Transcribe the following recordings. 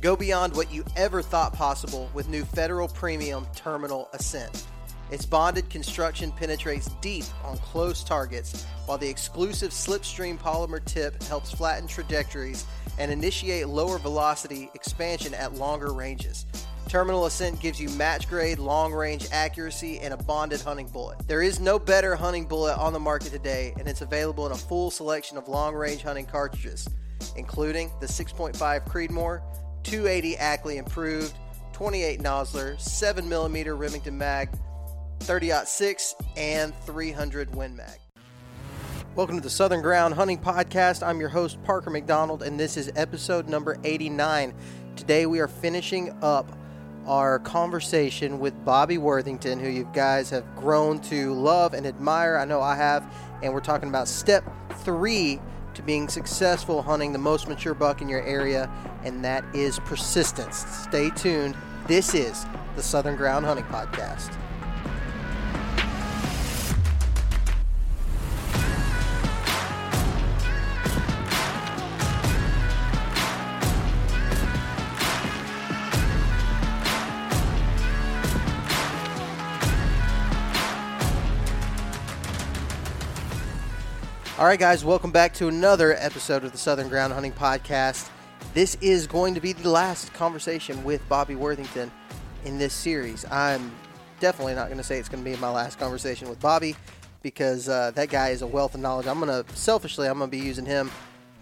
Go beyond what you ever thought possible with new Federal Premium Terminal Ascent. Its bonded construction penetrates deep on close targets, while the exclusive slipstream polymer tip helps flatten trajectories and initiate lower velocity expansion at longer ranges. Terminal Ascent gives you match grade, long range accuracy, and a bonded hunting bullet. There is no better hunting bullet on the market today, and it's available in a full selection of long range hunting cartridges, including the 6.5 Creedmoor, 280 Ackley improved, 28 Nosler, 7mm Remington mag, 30-06, and 300 Win mag. Welcome to the Southern Ground Hunting Podcast. I'm your host, Parker McDonald, and this is episode number 89. Today we are finishing up our conversation with Bobby Worthington, who you guys have grown to love and admire. I know I have. And we're talking about step three to being successful hunting the most mature buck in your area, and that is persistence. Stay tuned. This is the Southern Ground Hunting Podcast. All right, guys, welcome back to another episode of the Southern Ground Hunting Podcast. This is going to be the last conversation with Bobby Worthington in this series. I'm definitely not going to say it's going to be my last conversation with Bobby because uh, that guy is a wealth of knowledge. I'm going to selfishly, I'm going to be using him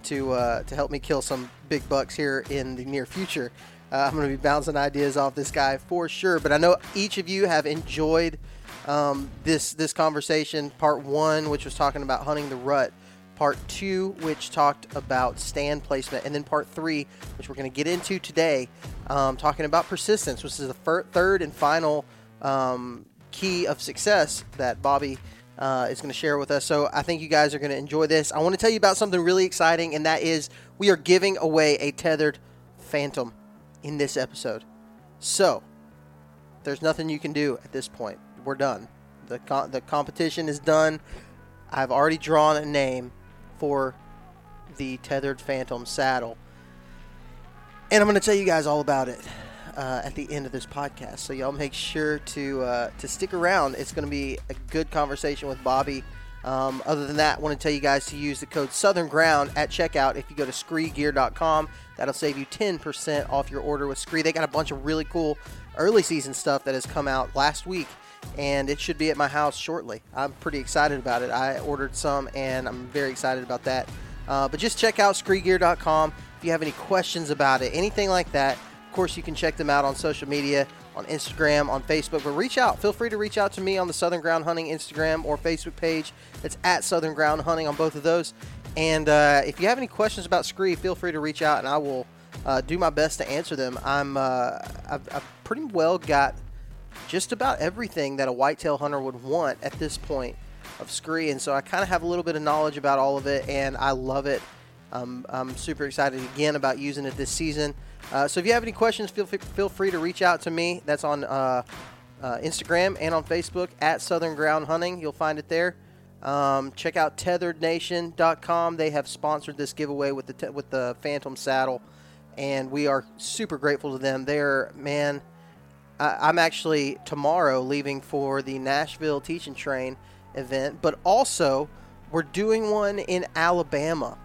to uh, to help me kill some big bucks here in the near future. Uh, I'm going to be bouncing ideas off this guy for sure. But I know each of you have enjoyed um, this this conversation. Part one, which was talking about hunting the rut. Part two, which talked about stand placement, and then part three, which we're going to get into today, um, talking about persistence, which is the fir- third and final um, key of success that Bobby uh, is going to share with us. So I think you guys are going to enjoy this. I want to tell you about something really exciting, and that is we are giving away a Tethrd Phantom in this episode. So there's nothing you can do at this point we're done. The, the competition is done. I've already drawn a name for the Tethrd Phantom saddle. And I'm going to tell you guys all about it uh, at the end of this podcast. So y'all make sure to uh, to stick around. It's going to be a good conversation with Bobby. Um, other than that, I want to tell you guys to use the code Southern Ground at checkout. If you go to screegear.com, that'll save you 10% off your order with Scree. They got a bunch of really cool early season stuff that has come out last week and it should be at my house shortly. I'm pretty excited about it. I ordered some, and I'm very excited about that. Uh, but just check out screegear.com if you have any questions about it, anything like that. Of course, you can check them out on social media, on Instagram, on Facebook. But reach out. Feel free to reach out to me on the Southern Ground Hunting Instagram or Facebook page. That's at Southern Ground Hunting on both of those. And uh, if you have any questions about Scree, feel free to reach out, and I will uh, do my best to answer them. I'm uh, I've, I've pretty well got just about everything that a whitetail hunter would want at this point of scree. And so I kind of have a little bit of knowledge about all of it, and I love it. Um, I'm super excited again about using it this season. Uh, so if you have any questions, feel feel free to reach out to me. That's on uh, uh, Instagram and on Facebook at Southern Ground Hunting. You'll find it there. Um, check out tethrdnation.com. They have sponsored this giveaway with the te- with the Phantom saddle, and we are super grateful to them. They're man I'm actually tomorrow leaving for the Nashville Teach and Train event, but also we're doing one in Alabama.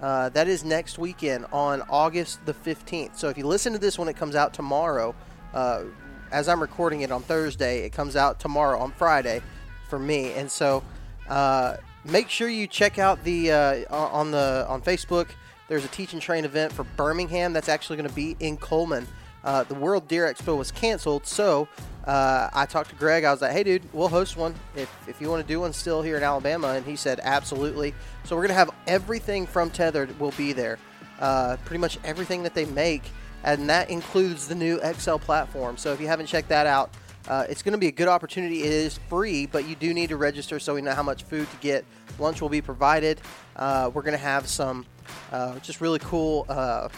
Uh, that is next weekend on August the 15th. So if you listen to this when it comes out tomorrow, uh, as I'm recording it on Thursday, it comes out tomorrow on Friday, for me. And so, uh, make sure you check out the uh, on the on Facebook. There's a teach and train event for Birmingham that's actually going to be in Cullman. Uh, the World Deer Expo was canceled, so uh, I talked to Greg. I was like, "Hey, dude, we'll host one if, if you want to do one still here in Alabama." And he said, "Absolutely." So we're gonna have everything from Tethrd will be there, uh, pretty much everything that they make, and that includes the new XL platform. So if you haven't checked that out, uh, it's going to be a good opportunity. It is free, but you do need to register so we know how much food to get. Lunch will be provided. Uh, we're going to have some uh, just really cool uh,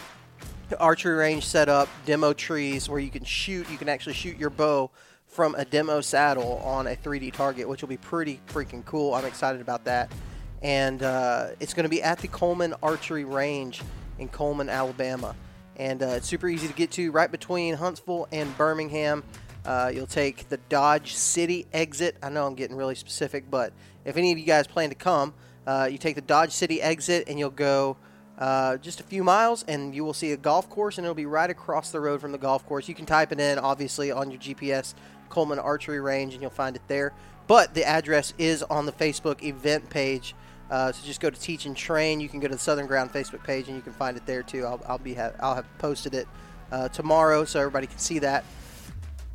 archery range set up, demo trees where you can shoot. You can actually shoot your bow from a demo saddle on a 3D target, which will be pretty freaking cool. I'm excited about that. And uh, it's going to be at the Cullman Archery Range in Cullman, Alabama. And uh, it's super easy to get to, right between Huntsville and Birmingham. Uh, you'll take the Dodge City exit. I know I'm getting really specific, but if any of you guys plan to come, uh, you take the Dodge City exit and you'll go uh, just a few miles and you will see a golf course and it'll be right across the road from the golf course. You can type it in, obviously, on your GPS, Cullman Archery Range, and you'll find it there. But the address is on the Facebook event page. Uh, so just go to Teach and Train. You can go to the Southern Ground Facebook page and you can find it there too. I'll, I'll be ha- I'll have posted it uh, tomorrow so everybody can see that.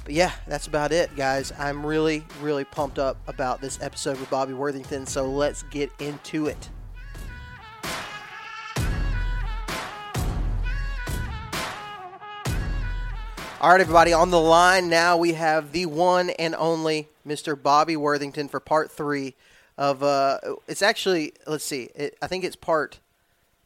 But yeah, that's about it, guys. I'm really, really pumped up about this episode with Bobby Worthington. So let's get into it. All right, everybody, on the line now we have the one and only Mr. Bobby Worthington for part three of. Uh, it's actually let's see, it, I think it's part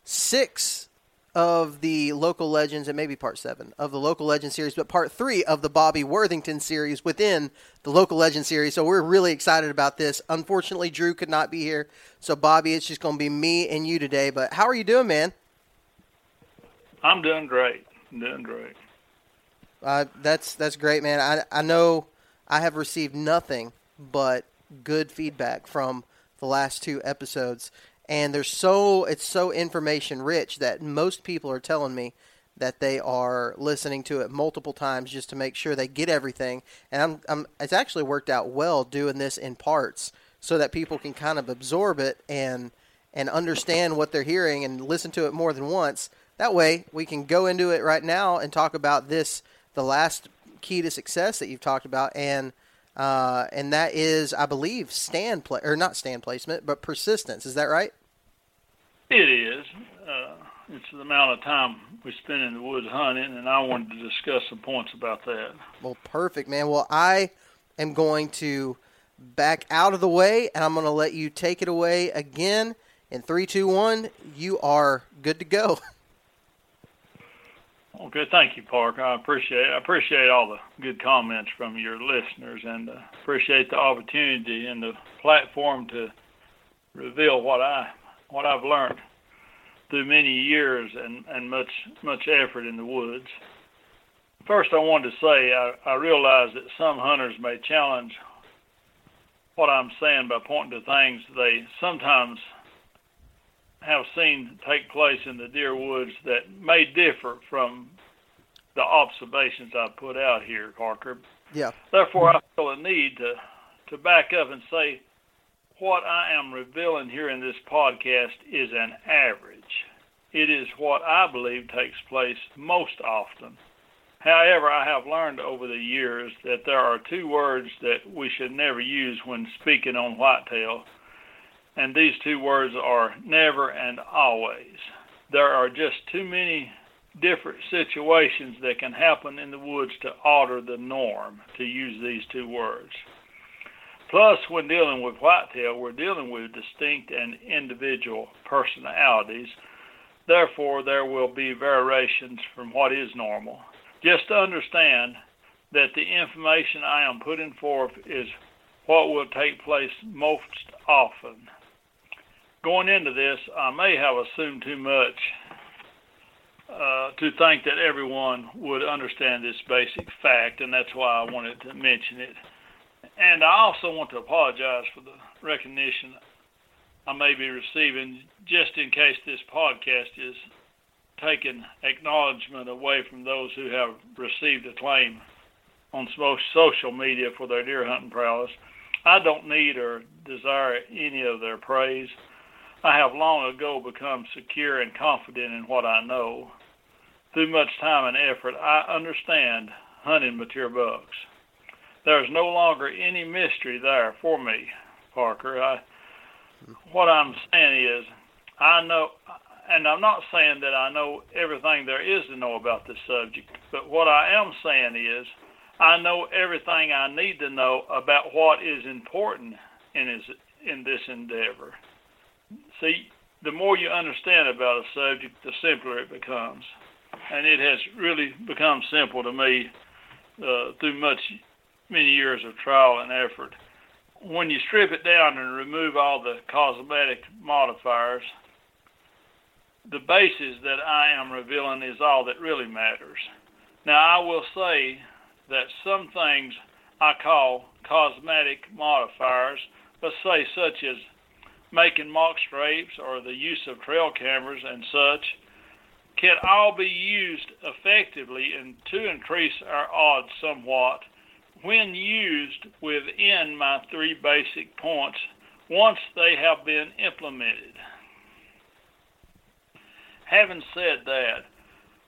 six of the local legends and maybe part seven of the local legend series, but part three of the Bobby Worthington series within the local legend series. So we're really excited about this. Unfortunately, Drew could not be here, so Bobby, it's just going to be me and you today. But how are you doing, man? I'm doing great. I'm doing great. Uh, that's that's great, man. I I know I have received nothing but good feedback from the last two episodes, and there's so it's so information rich that most people are telling me that they are listening to it multiple times just to make sure they get everything. And I'm, I'm it's actually worked out well doing this in parts so that people can kind of absorb it and and understand what they're hearing and listen to it more than once. That way, we can go into it right now and talk about this the last key to success that you've talked about, and uh, and that is, I believe, stand play or not stand placement, but persistence. Is that right? It is. Uh, it's the amount of time we spend in the woods hunting, and I wanted to discuss some points about that. Well, perfect, man. Well, I am going to back out of the way, and I'm going to let you take it away again. In three, two, one, you are good to go. Okay, thank you, Parker. I appreciate I appreciate all the good comments from your listeners, and uh, appreciate the opportunity and the platform to reveal what I what I've learned through many years and, and much much effort in the woods. First, I wanted to say I, I realize that some hunters may challenge what I'm saying by pointing to things they sometimes have seen take place in the deer woods that may differ from the observations I put out here, Parker. Yeah. Therefore, I feel a need to to back up and say what I am revealing here in this podcast is an average. It is what I believe takes place most often. However, I have learned over the years that there are two words that we should never use when speaking on whitetail and these two words are never and always. There are just too many different situations that can happen in the woods to alter the norm, to use these two words. Plus, when dealing with whitetail, we're dealing with distinct and individual personalities. Therefore, there will be variations from what is normal. Just understand that the information I am putting forth is what will take place most often going into this, I may have assumed too much uh, to think that everyone would understand this basic fact, and that's why I wanted to mention it. And I also want to apologize for the recognition I may be receiving, just in case this podcast is taking acknowledgement away from those who have received acclaim on social media for their deer hunting prowess. I don't need or desire any of their praise. I have long ago become secure and confident in what I know. Through much time and effort, I understand hunting mature bucks. There is no longer any mystery there for me, Parker. I, what I'm saying is, I know, and I'm not saying that I know everything there is to know about this subject, but what I am saying is, I know everything I need to know about what is important in his, in this endeavor. See, the more you understand about a subject, the simpler it becomes, and it has really become simple to me uh, through much many years of trial and effort. When you strip it down and remove all the cosmetic modifiers, the basis that I am revealing is all that really matters. Now, I will say that some things I call cosmetic modifiers, let's say such as making mock scrapes or the use of trail cameras and such, can all be used effectively and to increase our odds somewhat when used within my three basic points once they have been implemented. Having said that,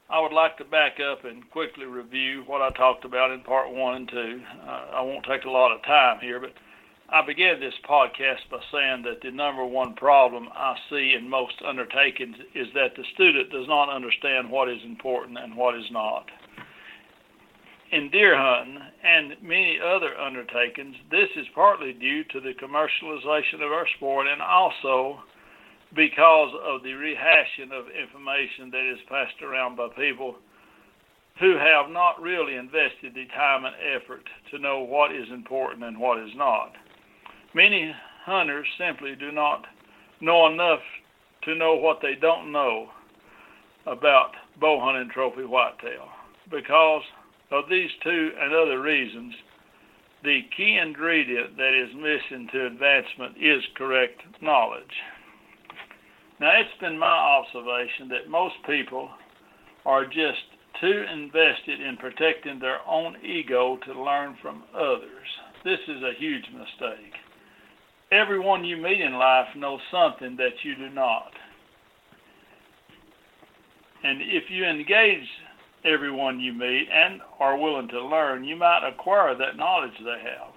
I would like to back up and quickly review what I talked about in part one and two. Uh, I won't take a lot of time here, but I began this podcast by saying that the number one problem I see in most undertakings is that the student does not understand what is important and what is not. In deer hunting and many other undertakings, this is partly due to the commercialization of our sport and also because of the rehashing of information that is passed around by people who have not really invested the time and effort to know what is important and what is not. Many hunters simply do not know enough to know what they don't know about bow hunting trophy whitetail. Because of these two and other reasons, the key ingredient that is missing to advancement is correct knowledge. Now, it's been my observation that most people are just too invested in protecting their own ego to learn from others. This is a huge mistake. Everyone you meet in life knows something that you do not. And if you engage everyone you meet and are willing to learn, you might acquire that knowledge they have.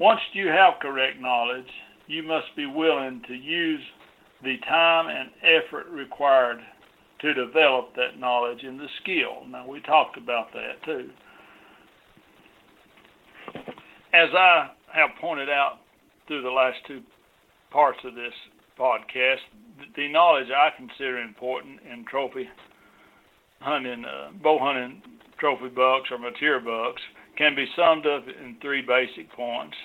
Once you have correct knowledge, you must be willing to use the time and effort required to develop that knowledge and the skill. Now, we talked about that too. As I have pointed out through the last two parts of this podcast, the knowledge I consider important in trophy hunting, uh, bow hunting trophy bucks or mature bucks can be summed up in three basic points.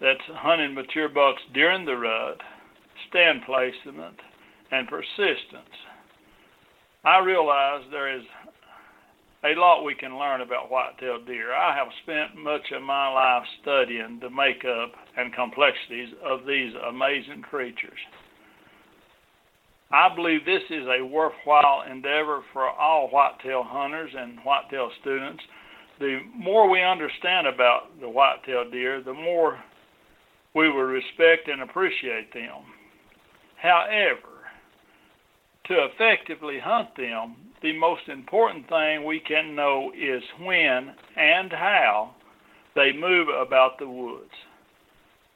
That's hunting mature bucks during the rut, stand placement, and persistence. I realize there is a lot we can learn about white-tailed deer. I have spent much of my life studying the makeup and complexities of these amazing creatures. I believe this is a worthwhile endeavor for all whitetail hunters and whitetail students. The more we understand about the whitetail deer, the more we will respect and appreciate them. However, to effectively hunt them, the most important thing we can know is when and how they move about the woods.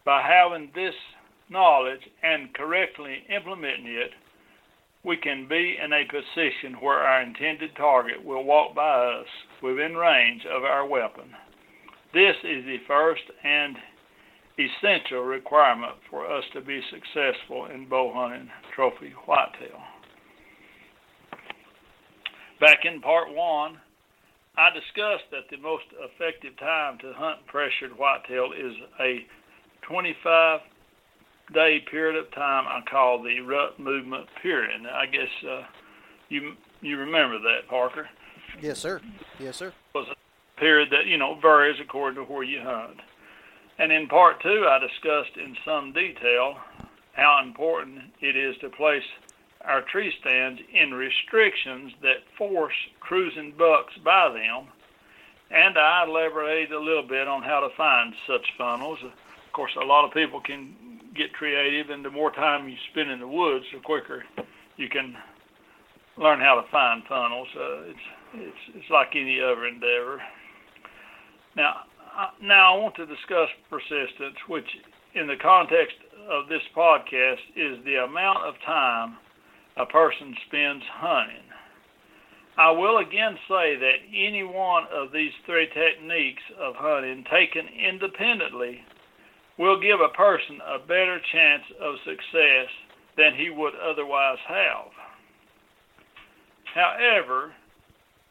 By having this knowledge and correctly implementing it, we can be in a position where our intended target will walk by us within range of our weapon. This is the first and essential requirement for us to be successful in bow hunting trophy whitetail. Back in part one, I discussed that the most effective time to hunt pressured whitetail is a 25 day period of time I call the rut movement period. I guess uh, you you remember that, Parker? Yes, sir. Yes, sir. It was a period that you know varies according to where you hunt. And in part two, I discussed in some detail how important it is to place our tree stands in restrictions that force cruising bucks by them and I elaborated a little bit on how to find such funnels. Of course, a lot of people can get creative, and the more time you spend in the woods, the quicker you can learn how to find funnels. Uh, it's it's it's like any other endeavor. Now, uh, now I want to discuss persistence, which in the context of this podcast is the amount of time a person spends hunting. I will again say that any one of these three techniques of hunting taken independently will give a person a better chance of success than he would otherwise have. However,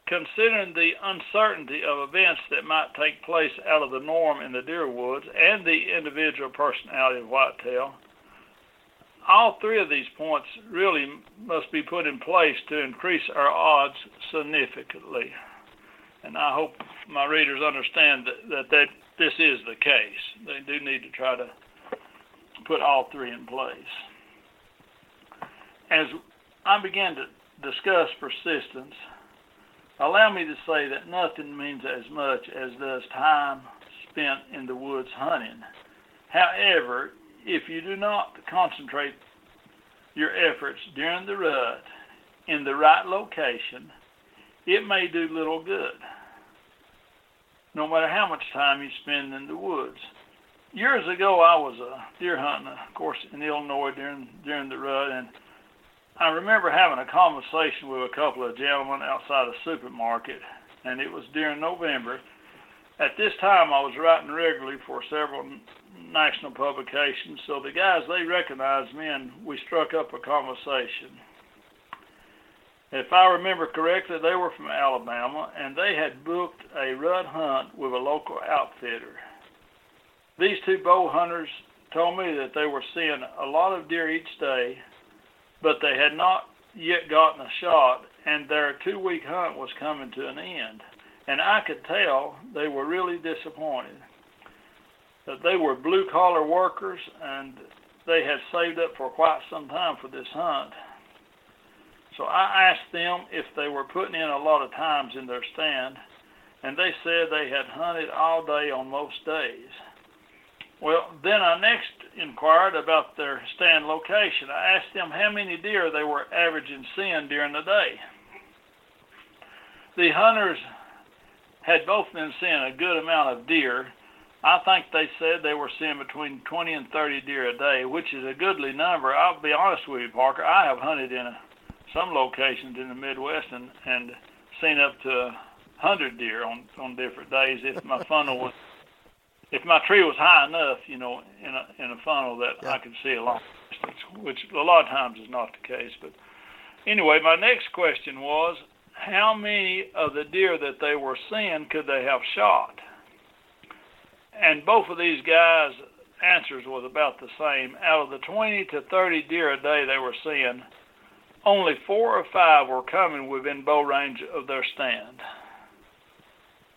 considering the uncertainty of events that might take place out of the norm in the deer woods and the individual personality of whitetail, all three of these points really must be put in place to increase our odds significantly. And I hope my readers understand that, that, that this is the case. They do need to try to put all three in place. As I begin to discuss persistence, allow me to say that nothing means as much as does time spent in the woods hunting. However, if you do not concentrate your efforts during the rut in the right location, it may do little good, no matter how much time you spend in the woods. Years ago, I was a deer hunting, of course, in Illinois during during the rut, and I remember having a conversation with a couple of gentlemen outside a supermarket, and it was during November. At this time, I was writing regularly for several national publication. so the guys they recognized me, and we struck up a conversation. If I remember correctly, they were from Alabama, and they had booked a rut hunt with a local outfitter. These two bow hunters told me that they were seeing a lot of deer each day but they had not yet gotten a shot, and their two week hunt was coming to an end. And I could tell they were really disappointed. That they were blue collar workers and they had saved up for quite some time for this hunt. So I asked them if they were putting in a lot of times in their stand, and they said they had hunted all day on most days. Well, then I next inquired about their stand location. I asked them how many deer they were averaging seeing during the day. The hunters had both been seeing a good amount of deer. I think they said they were seeing between 20 and 30 deer a day, which is a goodly number. I'll be honest with you, Parker. I have hunted in a, some locations in the Midwest and, and seen up to 100 deer on, on different days if my funnel was if my tree was high enough, you know, in a in a funnel that yeah. I could see a long distance, which a lot of times is not the case. But anyway, my next question was, how many of the deer that they were seeing could they have shot? And both of these guys' answers was about the same. Out of the 20 to 30 deer a day they were seeing, only four or five were coming within bow range of their stand.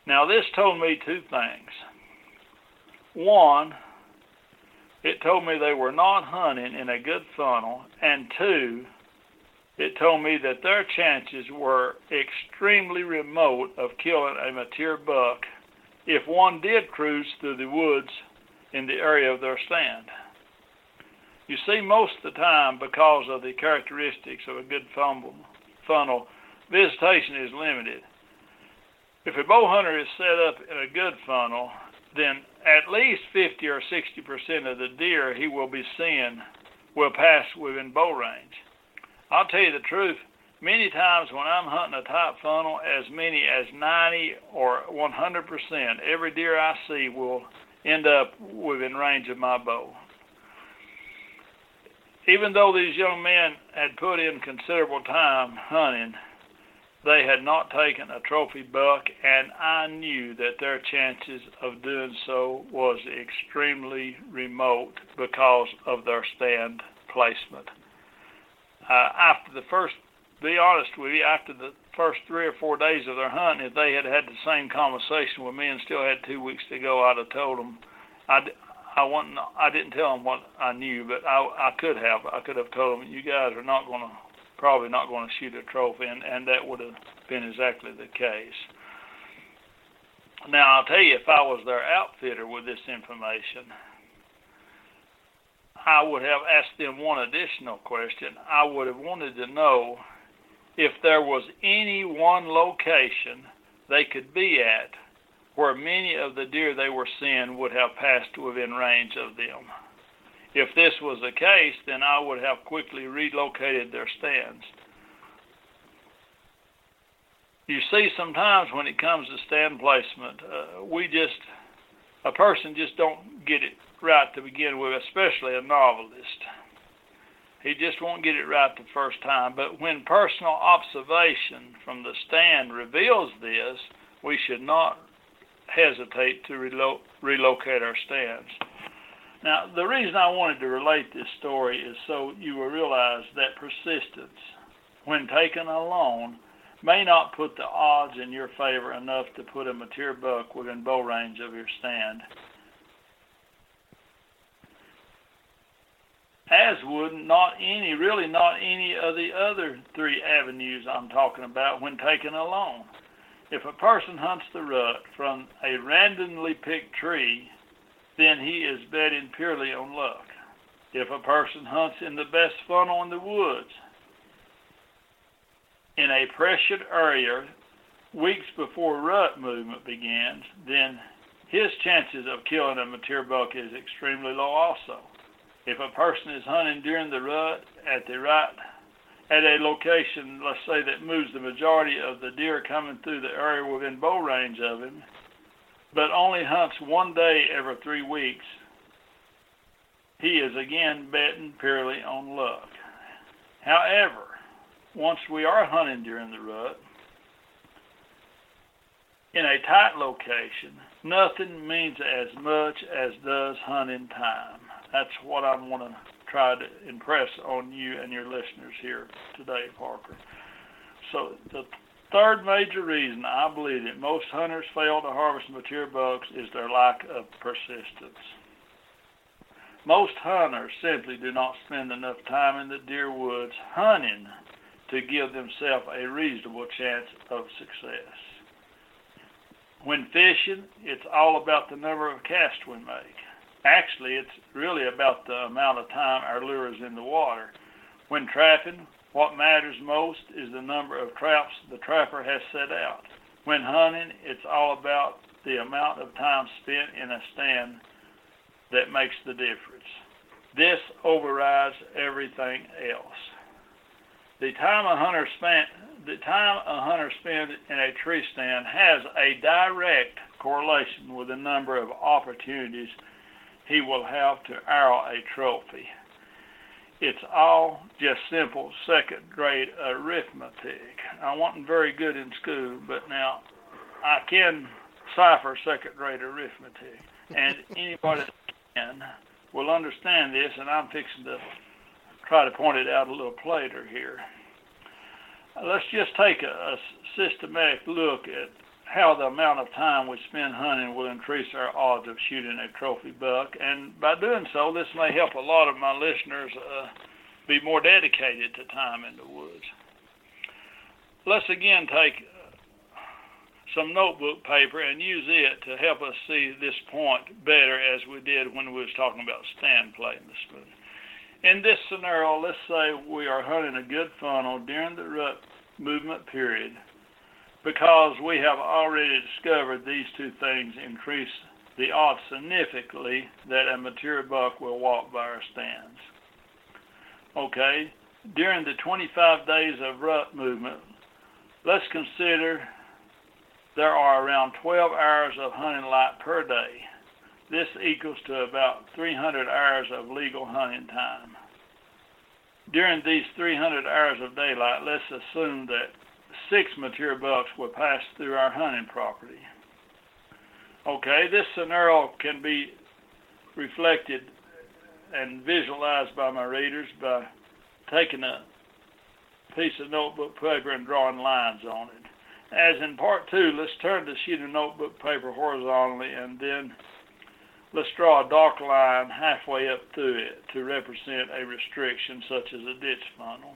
Now, this told me two things. One, it told me they were not hunting in a good funnel, and two, it told me that their chances were extremely remote of killing a mature buck if one did cruise through the woods in the area of their stand. You see, most of the time, because of the characteristics of a good funnel, visitation is limited. If a bow hunter is set up in a good funnel, then at least 50 or 60 percent of the deer he will be seeing will pass within bow range. I'll tell you the truth. Many times when I'm hunting a top funnel, as many as 90 or 100 percent, every deer I see will end up within range of my bow. Even though these young men had put in considerable time hunting, they had not taken a trophy buck, and I knew that their chances of doing so was extremely remote because of their stand placement. Uh, after the first, be honest with you, after the first three or four days of their hunt, if they had had the same conversation with me and still had two weeks to go, I'd have told them. I, I wasn't. I didn't tell them what I knew, but I, I could have. I could have told them, you guys are not going to probably not going to shoot a trophy, and, and that would have been exactly the case. Now, I'll tell you, if I was their outfitter with this information, I would have asked them one additional question. I would have wanted to know if there was any one location they could be at where many of the deer they were seeing would have passed within range of them. If this was the case, then I would have quickly relocated their stands. You see, sometimes when it comes to stand placement, uh, we just, a person just don't get it right to begin with, especially a novelist. He just won't get it right the first time. But when personal observation from the stand reveals this, we should not hesitate to relo- relocate our stands. Now, the reason I wanted to relate this story is so you will realize that persistence, when taken alone, may not put the odds in your favor enough to put a mature buck within bow range of your stand. As would not any, really not any of the other three avenues I'm talking about when taken alone. If a person hunts the rut from a randomly picked tree, then he is betting purely on luck. If a person hunts in the best funnel in the woods, in a pressured area weeks before rut movement begins, then his chances of killing a mature buck is extremely low also. If a person is hunting during the rut at the right at a location, let's say that moves the majority of the deer coming through the area within bow range of him, but only hunts one day every three weeks, he is again betting purely on luck. However, once we are hunting during the rut, in a tight location, nothing means as much as does hunting time. That's what I want to try to impress on you and your listeners here today, Parker. So the third major reason I believe that most hunters fail to harvest mature bucks is their lack of persistence. Most hunters simply do not spend enough time in the deer woods hunting to give themselves a reasonable chance of success. When fishing, it's all about the number of casts we make. Actually, it's really about the amount of time our lure is in the water. When trapping, what matters most is the number of traps the trapper has set out. When hunting, it's all about the amount of time spent in a stand that makes the difference. This overrides everything else. The time a hunter spent the time a hunter spends in a tree stand has a direct correlation with the number of opportunities he will have to arrow a trophy. It's all just simple second grade arithmetic. I wasn't very good in school, but now I can cipher second grade arithmetic. And anybody that can will understand this, and I'm fixing to try to point it out a little later here. Let's just take a, a systematic look at how the amount of time we spend hunting will increase our odds of shooting a trophy buck. And by doing so, this may help a lot of my listeners uh, be more dedicated to time in the woods. Let's again take some notebook paper and use it to help us see this point better as we did when we was talking about stand play in the spoon. In this scenario, let's say we are hunting a good funnel during the rut movement period because we have already discovered these two things increase the odds significantly that a mature buck will walk by our stands. Okay, during the 25 days of rut movement, let's consider there are around 12 hours of hunting light per day. This equals to about 300 hours of legal hunting time. During these 300 hours of daylight, let's assume that six mature bucks will pass through our hunting property. Okay, this scenario can be reflected and visualized by my readers by taking a piece of notebook paper and drawing lines on it. As in part two, let's turn the sheet of notebook paper horizontally and then let's draw a dark line halfway up through it to represent a restriction such as a ditch funnel.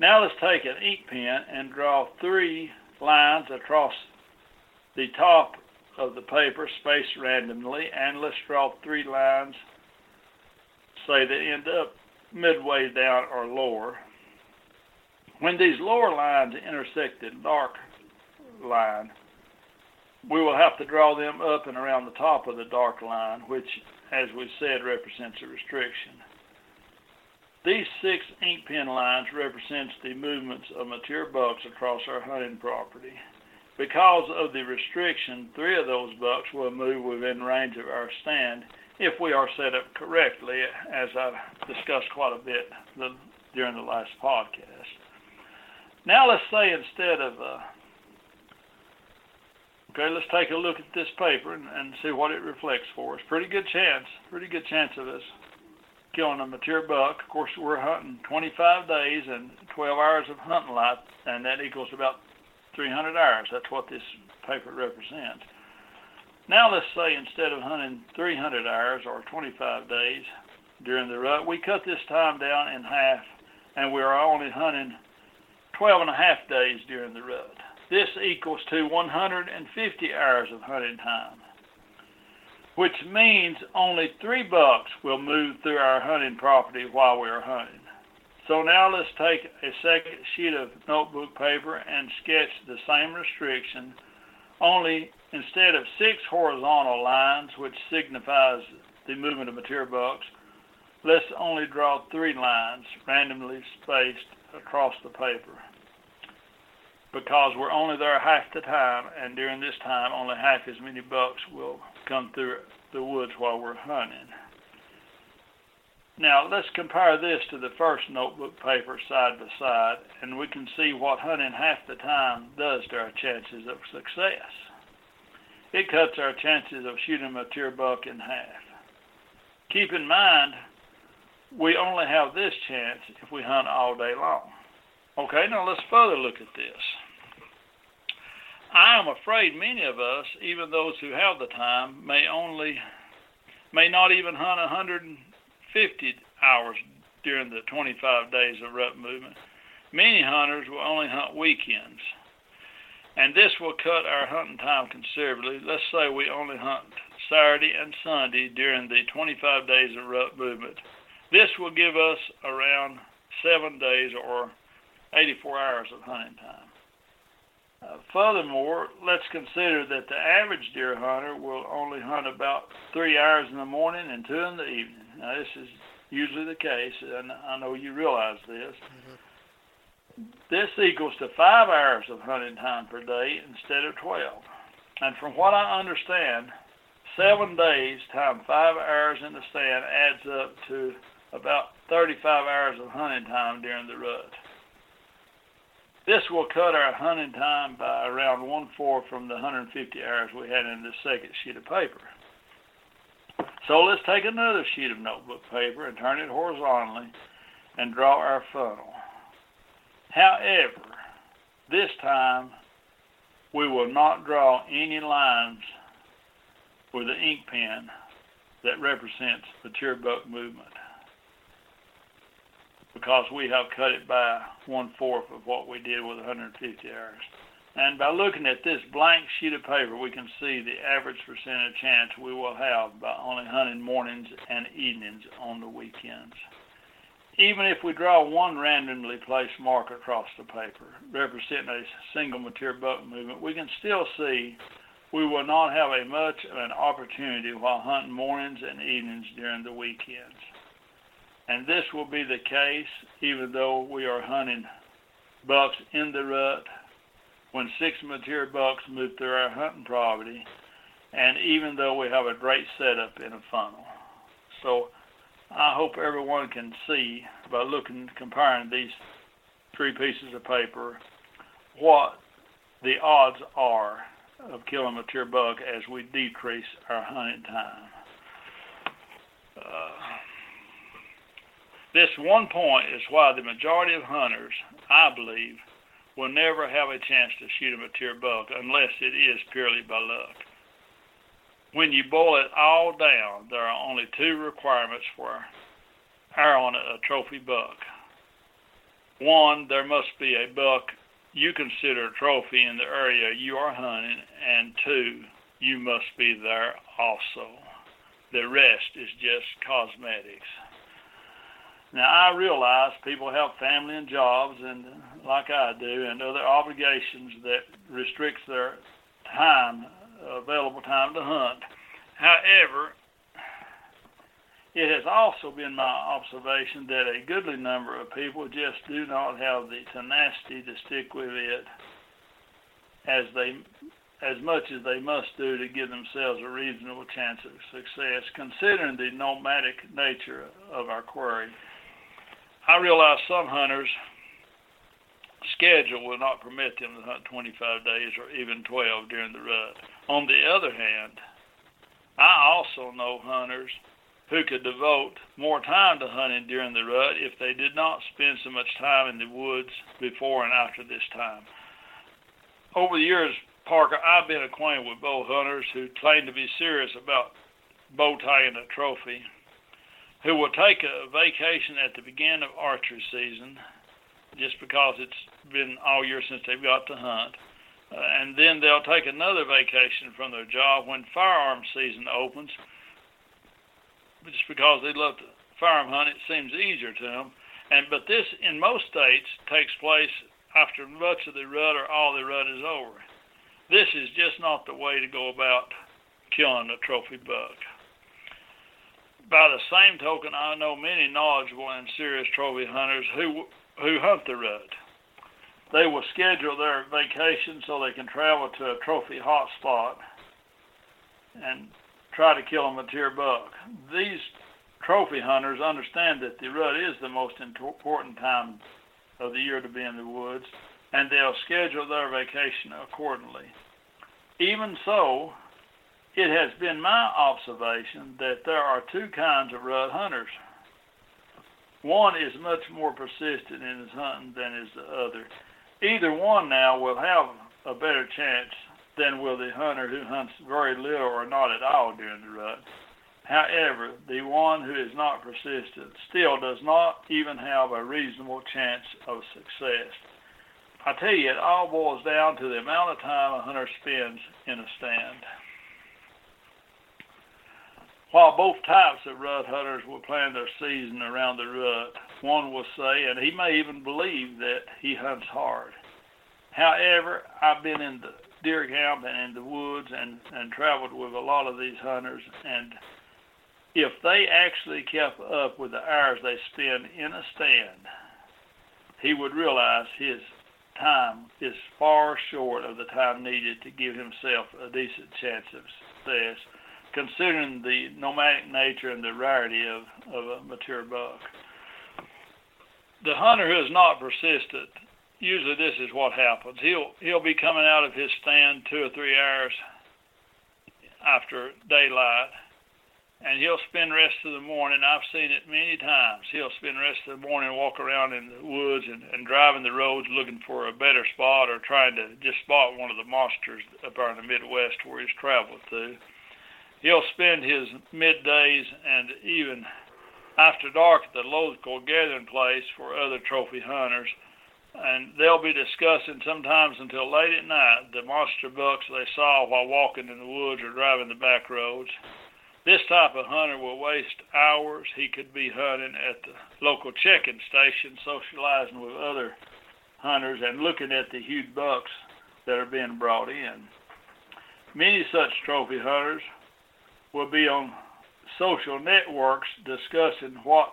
Now let's take an ink pen and draw three lines across the top of the paper spaced randomly, and let's draw three lines, say they end up midway down or lower. When these lower lines intersect the dark line, we will have to draw them up and around the top of the dark line, which, as we said, represents a restriction. These six ink pen lines represents the movements of mature bucks across our hunting property. Because of the restriction, three of those bucks will move within range of our stand if we are set up correctly, as I've discussed quite a bit the, during the last podcast. Now let's say instead of, uh, okay, let's take a look at this paper and, and see what it reflects for us. Pretty good chance, pretty good chance of us killing a mature buck. Of course, we're hunting 25 days and 12 hours of hunting life, and that equals about 300 hours. That's what this paper represents. Now let's say instead of hunting 300 hours or 25 days during the rut, we cut this time down in half and we are only hunting 12 and a half days during the rut. This equals to 150 hours of hunting time, which means only three bucks will move through our hunting property while we are hunting. So now let's take a second sheet of notebook paper and sketch the same restriction, only instead of six horizontal lines, which signifies the movement of mature bucks, let's only draw three lines randomly spaced across the paper. Because we're only there half the time, and during this time, only half as many bucks will come through the woods while we're hunting. Now let's compare this to the first notebook paper side by side and we can see what hunting half the time does to our chances of success. It cuts our chances of shooting a mature buck in half. Keep in mind, we only have this chance if we hunt all day long. Okay, now let's further look at this. I am afraid many of us, even those who have the time, may only may not even hunt 150 hours during the 25 days of rut movement. Many hunters will only hunt weekends. And this will cut our hunting time considerably. Let's say we only hunt Saturday and Sunday during the 25 days of rut movement. This will give us around seven days or 84 hours of hunting time. Uh, furthermore, let's consider that the average deer hunter will only hunt about three hours in the morning and two in the evening. Now, this is usually the case, and I know you realize this. Mm-hmm. This equals to five hours of hunting time per day instead of 12. And from what I understand, seven days times five hours in the stand adds up to about 35 hours of hunting time during the rut. This will cut our hunting time by around one fourth from the 150 hours we had in the second sheet of paper. So let's take another sheet of notebook paper and turn it horizontally and draw our funnel. However, this time we will not draw any lines with the ink pen that represents mature buck movement because we have cut it by one fourth of what we did with 150 hours. And by looking at this blank sheet of paper, we can see the average percentage chance we will have by only hunting mornings and evenings on the weekends. Even if we draw one randomly placed mark across the paper, representing a single mature buck movement, we can still see we will not have a much of an opportunity while hunting mornings and evenings during the weekends. And this will be the case even though we are hunting bucks in the rut when six mature bucks move through our hunting property, and even though we have a great setup in a funnel. So I hope everyone can see by looking, comparing these three pieces of paper, what the odds are of killing a mature buck as we decrease our hunting time. Uh, this one point is why the majority of hunters, I believe, will never have a chance to shoot a mature buck unless it is purely by luck. When you boil it all down, there are only two requirements for on a trophy buck. One, there must be a buck you consider a trophy in the area you are hunting, and two, you must be there also. The rest is just cosmetics. Now I realize people have family and jobs, and like I do, and other obligations that restricts their time, available time to hunt. However, it has also been my observation that a goodly number of people just do not have the tenacity to stick with it as they as much as they must do to give themselves a reasonable chance of success, considering the nomadic nature of our quarry. I realize some hunters' schedule will not permit them to hunt 25 days or even 12 during the rut. On the other hand, I also know hunters who could devote more time to hunting during the rut if they did not spend so much time in the woods before and after this time. Over the years, Parker, I've been acquainted with bow hunters who claim to be serious about bow tying a trophy, who will take a vacation at the beginning of archery season just because it's been all year since they've got to hunt. Uh, and then they'll take another vacation from their job when firearm season opens just because they love to firearm hunt, it seems easier to them. And but this in most states takes place after much of the rut or all the rut is over. This is just not the way to go about killing a trophy buck. By the same token, I know many knowledgeable and serious trophy hunters who who hunt the rut. They will schedule their vacation so they can travel to a trophy hot spot and try to kill a mature buck. These trophy hunters understand that the rut is the most important time of the year to be in the woods, and they'll schedule their vacation accordingly. Even so, it has been my observation that there are two kinds of rut hunters. One is much more persistent in his hunting than is the other. Either one now will have a better chance than will the hunter who hunts very little or not at all during the rut. However, the one who is not persistent still does not even have a reasonable chance of success. I tell you, it all boils down to the amount of time a hunter spends in a stand. While both types of rut hunters will plan their season around the rut, one will say, and he may even believe that he hunts hard. However, I've been in the deer camp and in the woods and, and traveled with a lot of these hunters. And if they actually kept up with the hours they spend in a stand, he would realize his time is far short of the time needed to give himself a decent chance of success, considering the nomadic nature and the rarity of, of a mature buck. The hunter who is not persistent usually this is what happens. He'll he'll be coming out of his stand two or three hours after daylight, and he'll spend the rest of the morning. I've seen it many times. He'll spend the rest of the morning walk around in the woods and, and driving the roads looking for a better spot or trying to just spot one of the monsters up there in the Midwest where he's traveled to. He'll spend his middays and even after dark at the local gathering place for other trophy hunters and they'll be discussing sometimes until late at night the monster bucks they saw while walking in the woods or driving the back roads. This type of hunter will waste hours. He could be hunting at the local check-in station, socializing with other hunters and looking at the huge bucks that are being brought in. Many such trophy hunters will be on social networks discussing what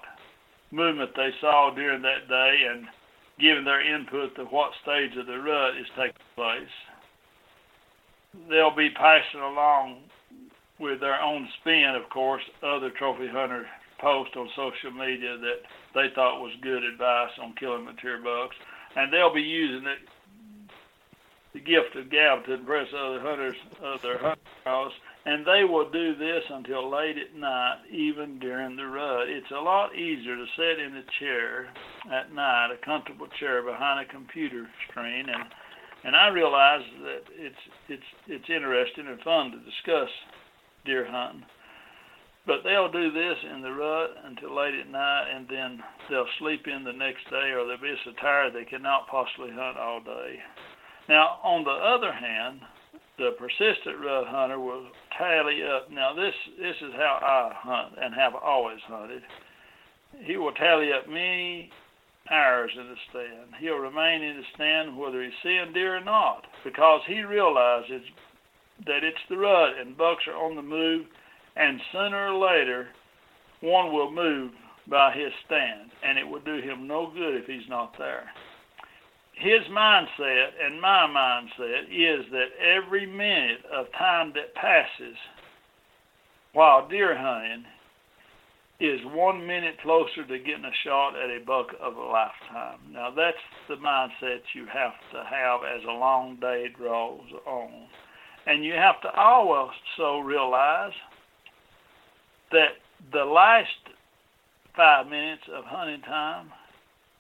movement they saw during that day and giving their input to what stage of the rut is taking place. They'll be passing along with their own spin, of course, other trophy hunters post on social media that they thought was good advice on killing mature bucks, and they'll be using it, the gift of gab to impress other hunters, of other hunters, and they will do this until late at night, even during the rut. It's a lot easier to sit in a chair at night, a comfortable chair behind a computer screen, and and I realize that it's it's it's interesting and fun to discuss deer hunting. But they'll do this in the rut until late at night, and then they'll sleep in the next day, or they'll be so tired they cannot possibly hunt all day. Now, on the other hand, the persistent rut hunter will tally up. Now, this this is how I hunt and have always hunted. He will tally up many hours in the stand. He'll remain in the stand whether he's seeing deer or not, because he realizes that it's the rut and bucks are on the move, and sooner or later, one will move by his stand, and it will do him no good if he's not there his mindset and my mindset is that every minute of time that passes while deer hunting is one minute closer to getting a shot at a buck of a lifetime. Now that's the mindset you have to have as a long day draws on. And you have to also realize that the last five minutes of hunting time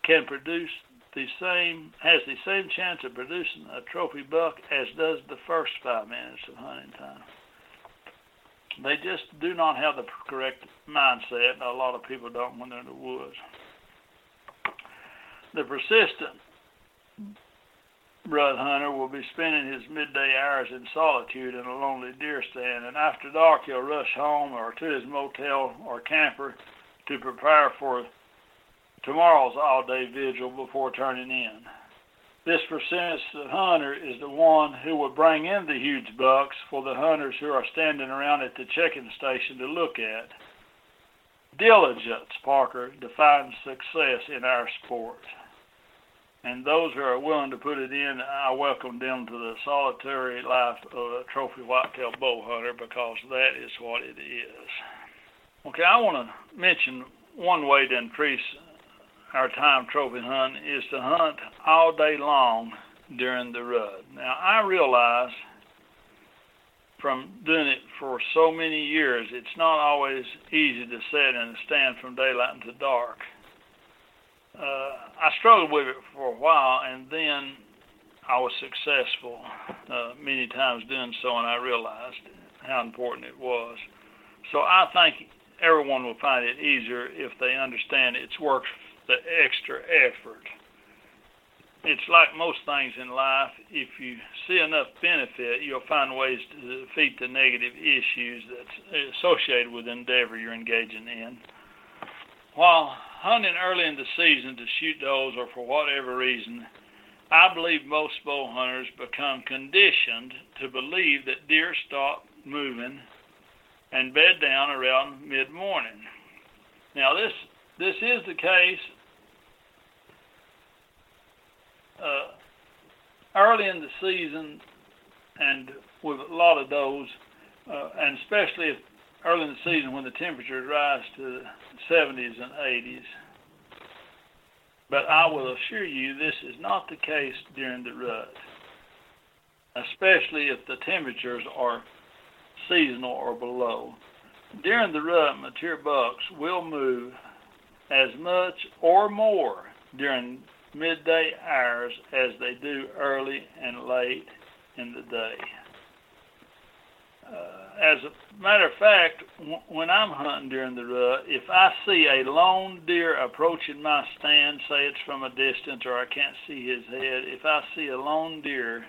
can produce the same has the same chance of producing a trophy buck as does the first five minutes of hunting time. They just do not have the correct mindset. A lot of people don't when they're in the woods. The persistent rut hunter will be spending his midday hours in solitude in a lonely deer stand, and after dark he'll rush home or to his motel or camper to prepare for tomorrow's all-day vigil before turning in. This persistent hunter is the one who will bring in the huge bucks for the hunters who are standing around at the checking station to look at. Diligence, Parker, defines success in our sport. And those who are willing to put it in, I welcome them to the solitary life of a trophy whitetail bow hunter because that is what it is. Okay, I want to mention one way to increase our time trophy hunt is to hunt all day long during the rut. Now, I realize from doing it for so many years, it's not always easy to sit and stand from daylight until dark. Uh, I struggled with it for a while, and then I was successful uh, many times doing so, and I realized how important it was. So I think everyone will find it easier if they understand it's worth the extra effort. It's like most things in life, if you see enough benefit, you'll find ways to defeat the negative issues that's associated with the endeavor you're engaging in. While hunting early in the season to shoot does or for whatever reason, I believe most bow hunters become conditioned to believe that deer stop moving and bed down around mid morning. Now, this this is the case uh, early in the season, and with a lot of those, uh, and especially if early in the season when the temperatures rise to the 70s and 80s. But I will assure you this is not the case during the rut, especially if the temperatures are seasonal or below. During the rut, mature bucks will move as much or more during midday hours as they do early and late in the day. Uh, as a matter of fact, w- when I'm hunting during the rut, if I see a lone deer approaching my stand, say it's from a distance or I can't see his head, if I see a lone deer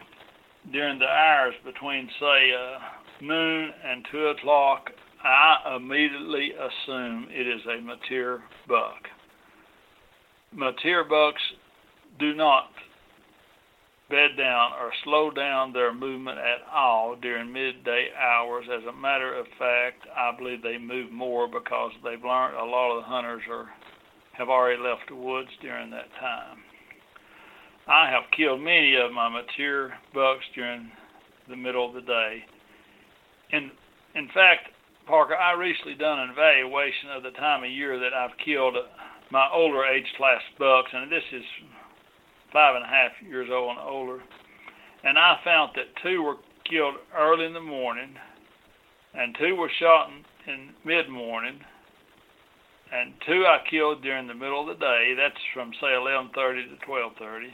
during the hours between, say, uh, noon and 2 o'clock, I immediately assume it is a mature buck. Mature bucks do not bed down or slow down their movement at all during midday hours. As a matter of fact, I believe they move more because they've learned a lot of the hunters are have already left the woods during that time. I have killed many of my mature bucks during the middle of the day. In in fact, Parker, I recently done an evaluation of the time of year that I've killed my older age class bucks, and this is five and a half years old and older. And I found that two were killed early in the morning, and two were shot in, in mid morning, and two I killed during the middle of the day. That's from say 11:30 to 12:30.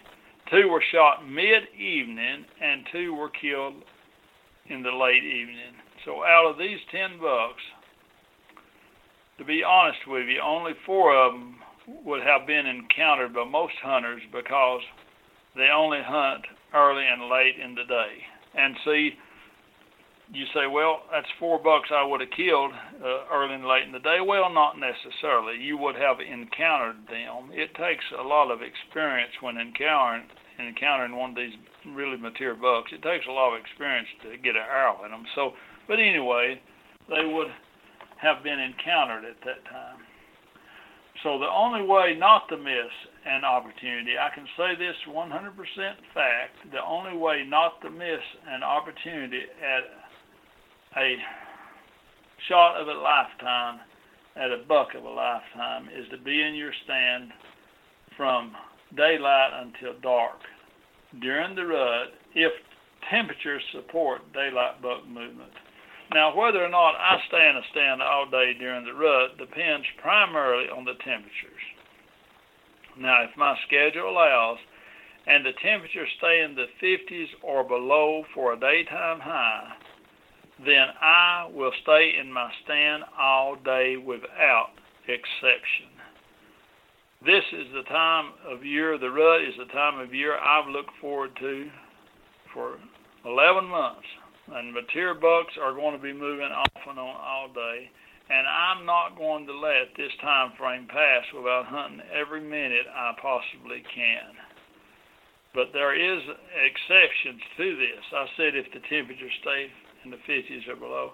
Two were shot mid evening, and two were killed in the late evening. So out of these ten bucks, to be honest with you, only four of them would have been encountered by most hunters because they only hunt early and late in the day. And see, you say, well, that's four bucks I would have killed uh, early and late in the day. Well, not necessarily. You would have encountered them. It takes a lot of experience when encountering encountering one of these really mature bucks. It takes a lot of experience to get an arrow in them. So, but anyway, they would have been encountered at that time. So the only way not to miss an opportunity, I can say this 100% fact, the only way not to miss an opportunity at a shot of a lifetime, at a buck of a lifetime, is to be in your stand from daylight until dark. During the rut, if temperatures support daylight buck movement. Now, whether or not I stay in a stand all day during the rut depends primarily on the temperatures. Now, if my schedule allows and the temperatures stay in the 50s or below for a daytime high, then I will stay in my stand all day without exception. This is the time of year, the rut is the time of year I've looked forward to for 11 months. And the mature bucks are going to be moving off and on all day. And I'm not going to let this time frame pass without hunting every minute I possibly can. But there is exceptions to this. I said if the temperatures stay in the 50s or below.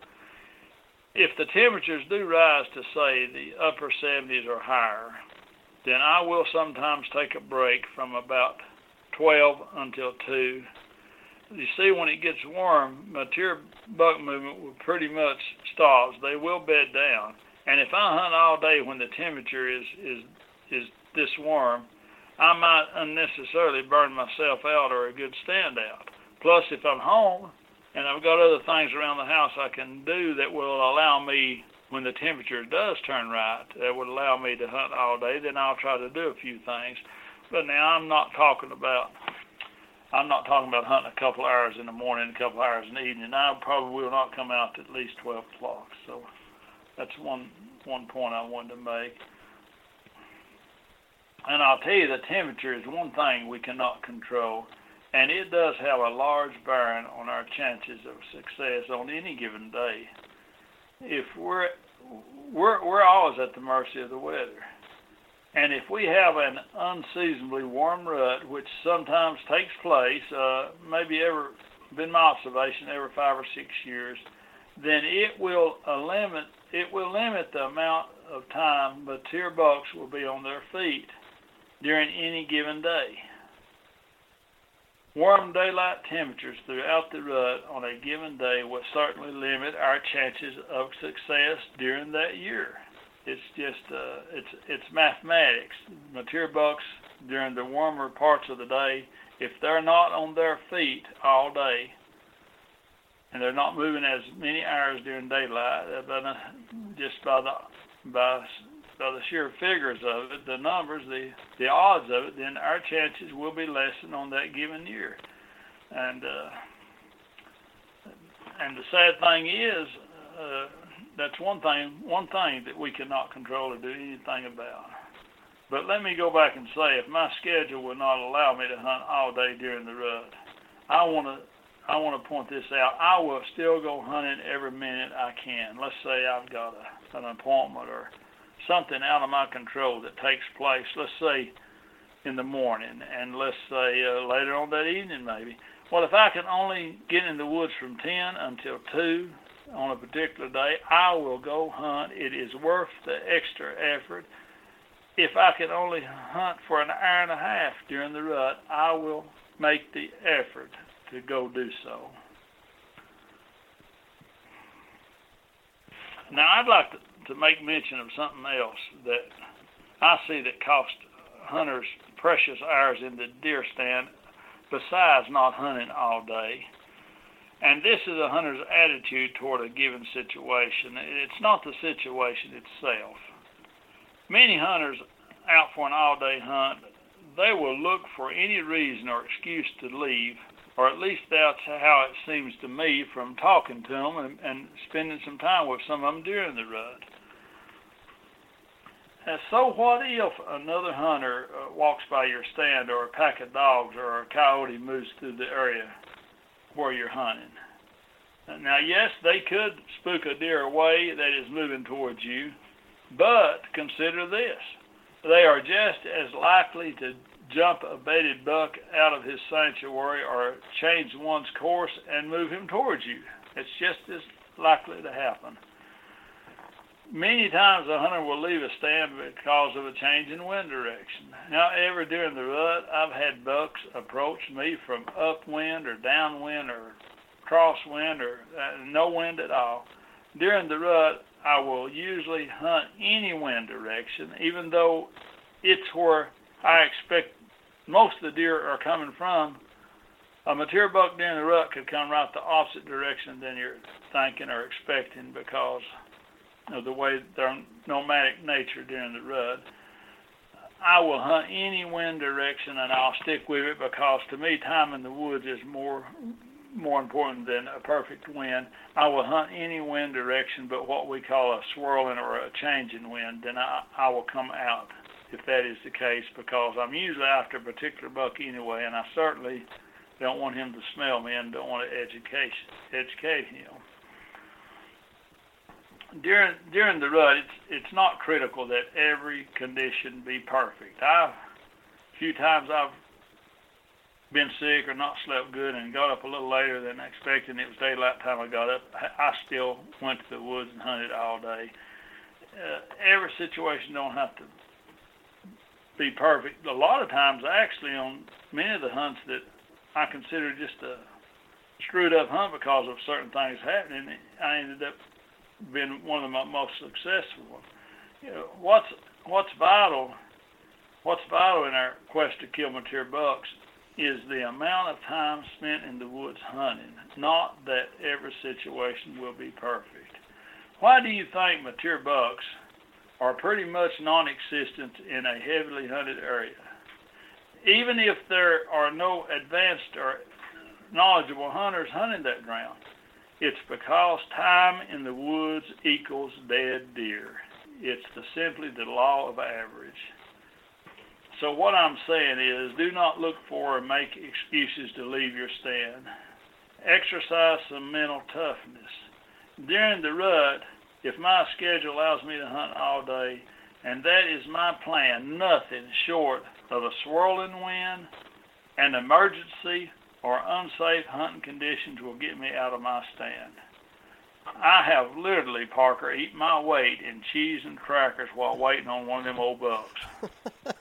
If the temperatures do rise to say the upper 70s or higher, then I will sometimes take a break from about 12 until 2. You see, when it gets warm, mature buck movement will pretty much stops. They will bed down. And if I hunt all day when the temperature is is is this warm, I might unnecessarily burn myself out or a good stand out. Plus, if I'm home and I've got other things around the house I can do that will allow me when the temperature does turn right, that would allow me to hunt all day, then I'll try to do a few things. But now I'm not talking about I'm not talking about hunting a couple hours in the morning, a couple hours in the evening. I probably will not come out at least twelve o'clock. So that's one one point I wanted to make. And I'll tell you, the temperature is one thing we cannot control, and it does have a large bearing on our chances of success on any given day if we're we're we're always at the mercy of the weather. And if we have an unseasonably warm rut, which sometimes takes place, uh, maybe ever been my observation every five or six years, then it will limit it will limit the amount of time mature bucks will be on their feet during any given day. Warm daylight temperatures throughout the rut on a given day will certainly limit our chances of success during that year. It's just uh, it's it's mathematics. Mature bucks during the warmer parts of the day, if they're not on their feet all day, and they're not moving as many hours during daylight, uh, just by the by by the sheer figures of it, the numbers, the the odds of it, then our chances will be lessened on that given year. And uh, and the sad thing is, uh, that's one thing one thing that we cannot control or do anything about. But let me go back and say, if my schedule would not allow me to hunt all day during the rut, I want to I want to point this out. I will still go hunting every minute I can. Let's say I've got a, an appointment or something out of my control that takes place, let's say in the morning, and let's say uh, later on that evening maybe. Well, if I can only get in the woods from 10 until 2 on a particular day, I will go hunt. It is worth the extra effort. If I can only hunt for an hour and a half during the rut, I will make the effort to go do so. Now, I'd like to to make mention of something else that I see that costs hunters precious hours in the deer stand besides not hunting all day. And this is a hunter's attitude toward a given situation. It's not the situation itself. Many hunters out for an all day hunt, they will look for any reason or excuse to leave or at least that's how it seems to me from talking to them and, and spending some time with some of them during the rut. Uh, so what if another hunter uh, walks by your stand or a pack of dogs or a coyote moves through the area where you're hunting? Now, yes, they could spook a deer away that is moving towards you, but consider this. They are just as likely to jump a baited buck out of his sanctuary or change one's course and move him towards you. It's just as likely to happen. Many times a hunter will leave a stand because of a change in wind direction. However, during the rut, I've had bucks approach me from upwind or downwind or crosswind or uh, no wind at all. During the rut, I will usually hunt any wind direction, even though it's where I expect most of the deer are coming from. A mature buck during the rut could come right the opposite direction than you're thinking or expecting because of the way their nomadic nature during the rut. I will hunt any wind direction and I'll stick with it because to me time in the woods is more more important than a perfect wind. I will hunt any wind direction but what we call a swirling or a changing wind, then I, I will come out if that is the case because I'm usually after a particular buck anyway and I certainly don't want him to smell me and don't want to educate educate him during during the rut, it's it's not critical that every condition be perfect. A few times I've been sick or not slept good and got up a little later than expected. And it was daylight time I got up. I still went to the woods and hunted all day. Uh, every situation don't have to be perfect. A lot of times, actually, on many of the hunts that I consider just a screwed up hunt because of certain things happening, I ended up been one of my most successful ones. You know, what's what's vital, what's vital in our quest to kill mature bucks is the amount of time spent in the woods hunting, not that every situation will be perfect. Why do you think mature bucks are pretty much non-existent in a heavily hunted area? Even if there are no advanced or knowledgeable hunters hunting that ground, it's because time in the woods equals dead deer. It's the, simply the law of average. So what I'm saying is do not look for or make excuses to leave your stand. Exercise some mental toughness. During the rut, if my schedule allows me to hunt all day, and that is my plan, nothing short of a swirling wind, an emergency, or unsafe hunting conditions will get me out of my stand. I have literally, Parker, eaten my weight in cheese and crackers while waiting on one of them old bucks.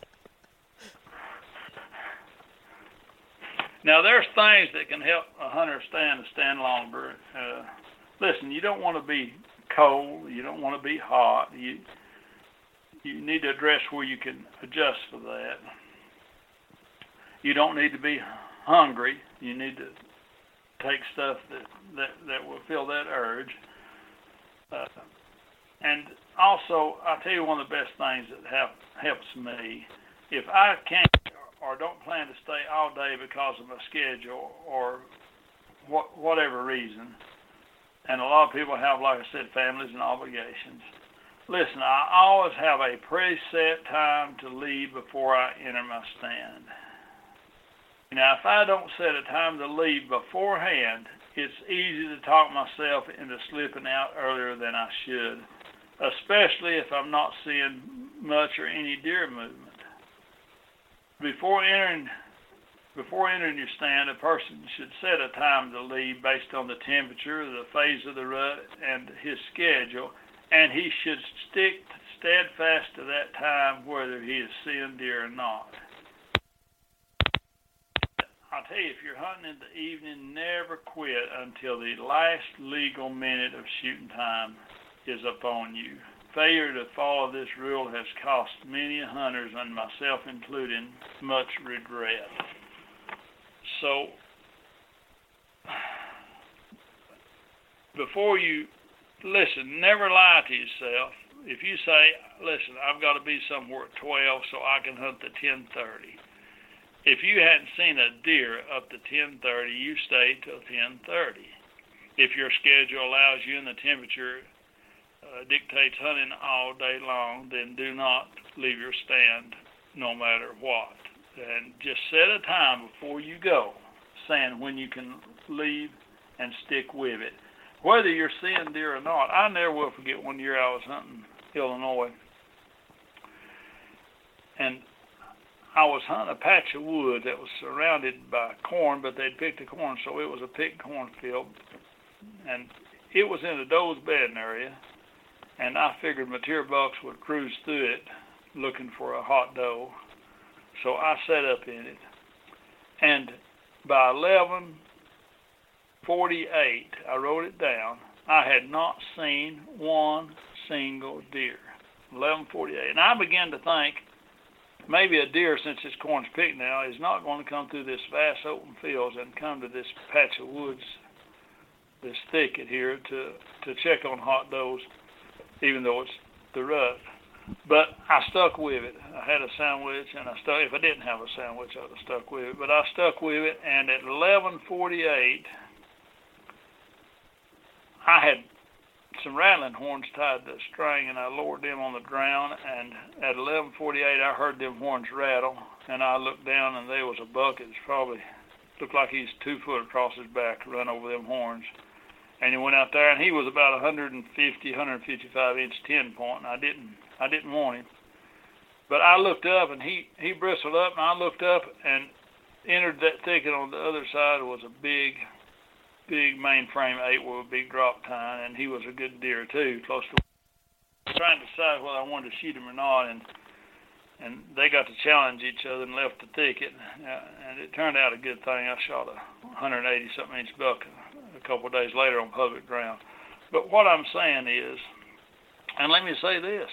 now, there's things that can help a hunter stand to stand longer. Uh, listen, you don't want to be cold. You don't want to be hot. You you need to address where you can adjust for that. You don't need to be hungry, you need to take stuff that that, that will fill that urge. Uh, and also, I'll tell you one of the best things that help, helps me. If I can't or don't plan to stay all day because of my schedule or what, whatever reason, and a lot of people have, like I said, families and obligations. Listen, I always have a preset time to leave before I enter my stand. Now, if I don't set a time to leave beforehand, it's easy to talk myself into slipping out earlier than I should, especially if I'm not seeing much or any deer movement. Before entering before entering your stand, a person should set a time to leave based on the temperature, the phase of the rut, and his schedule, and he should stick steadfast to that time whether he is seeing deer or not. I'll tell you, if you're hunting in the evening, never quit until the last legal minute of shooting time is upon you. Failure to follow this rule has cost many hunters, and myself included, much regret. So, before you listen, never lie to yourself. If you say, "Listen, I've got to be somewhere at 12 so I can hunt the 10:30," If you hadn't seen a deer up to 10:30, you stay till 10:30. If your schedule allows you and the temperature uh, dictates hunting all day long, then do not leave your stand no matter what. And just set a time before you go, saying when you can leave and stick with it. Whether you're seeing deer or not, I never will forget one year I was hunting Illinois. And I was hunting a patch of wood that was surrounded by corn, but they'd picked the corn, so it was a picked cornfield. And it was in a doe's bedding area, and I figured Mateer bucks would cruise through it looking for a hot doe. So I set up in it. And by 11:48, I wrote it down. I had not seen one single deer. 11:48, and I began to think maybe a deer, since this corn's picked now, is not going to come through this vast open fields and come to this patch of woods, this thicket here, to to check on hot does, even though it's the rut. But I stuck with it. I had a sandwich, and I stuck. If I didn't have a sandwich, I'd have stuck with it. But I stuck with it, and at 11:48, I had some rattling horns tied to a string, and I lowered them on the ground. And at 11:48, I heard them horns rattle, and I looked down, and there was a buck. It was probably looked like he's two foot across his back, run over them horns. And he went out there, and he was about 150, 155 inch ten point. And I didn't, I didn't want him, but I looked up, and he he bristled up, and I looked up, and entered that thicket on the other side was a big big mainframe eight with a big drop tine, and he was a good deer too, close to. Trying to decide whether I wanted to shoot him or not, and and they got to challenge each other and left the thicket, uh, and it turned out a good thing. I shot a 180 something inch buck a couple of days later on public ground. But what I'm saying is, and let me say this: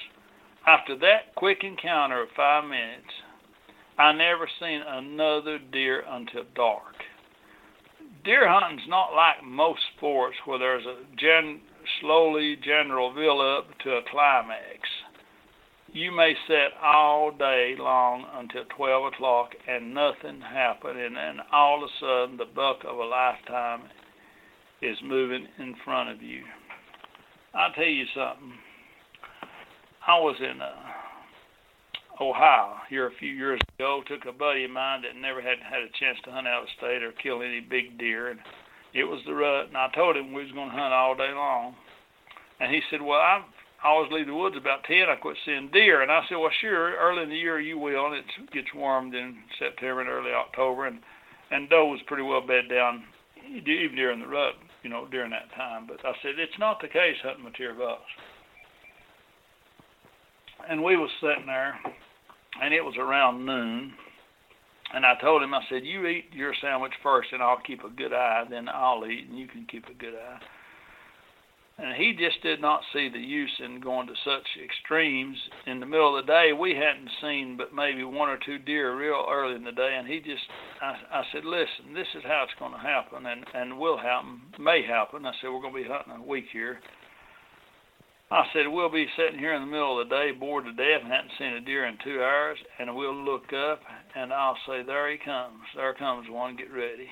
after that quick encounter of five minutes, I never seen another deer until dark deer hunting's not like most sports where there's a gen slowly general build up to a climax. You may sit all day long until 12 o'clock and nothing happened, and then all of a sudden the buck of a lifetime is moving in front of you. I'll tell you something. I was in a Ohio here a few years ago. Took a buddy of mine that never had had a chance to hunt out of state or kill any big deer, and it was the rut. And I told him we was going to hunt all day long, and he said, "Well, I always leave the woods about ten. I quit seeing deer." And I said, "Well, sure. Early in the year you will, and it gets warmed in September and early October, and and doe was pretty well bed down even during the rut, you know, during that time. But I said it's not the case hunting Mateer bucks." And we was sitting there and it was around noon. And I told him, I said, "You eat your sandwich first, and I'll keep a good eye. Then I'll eat, and you can keep a good eye." And he just did not see the use in going to such extremes. In the middle of the day, we hadn't seen but maybe one or two deer real early in the day, and he just, I, I said, "Listen, this is how it's going to happen, and and will happen, may happen." I said, "We're going to be hunting a week here." I said, we'll be sitting here in the middle of the day, bored to death, and hadn't seen a deer in two hours, and we'll look up, and I'll say, there he comes. There comes one. Get ready.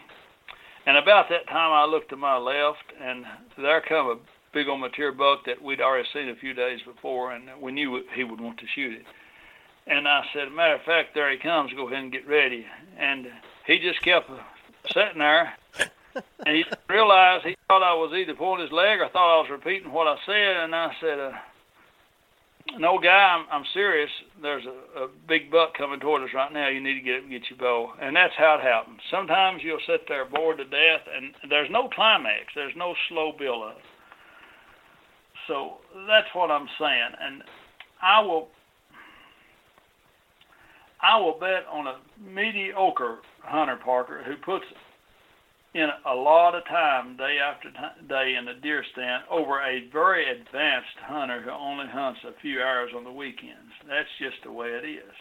And about that time, I looked to my left, and there come a big old mature buck that we'd already seen a few days before, and we knew he would want to shoot it. And I said, matter of fact, there he comes. Go ahead and get ready. And he just kept sitting there and he realized he thought I was either pulling his leg or thought I was repeating what I said. And I said, uh, "No, guy, I'm, I'm serious. There's a, a big buck coming toward us right now. You need to get get your bow." And that's how it happens. Sometimes you'll sit there bored to death, and there's no climax. There's no slow build up. So that's what I'm saying, and I will. I will bet on a mediocre hunter Parker who puts in a lot of time, day after day, in the deer stand over a very advanced hunter who only hunts a few hours on the weekends. That's just the way it is.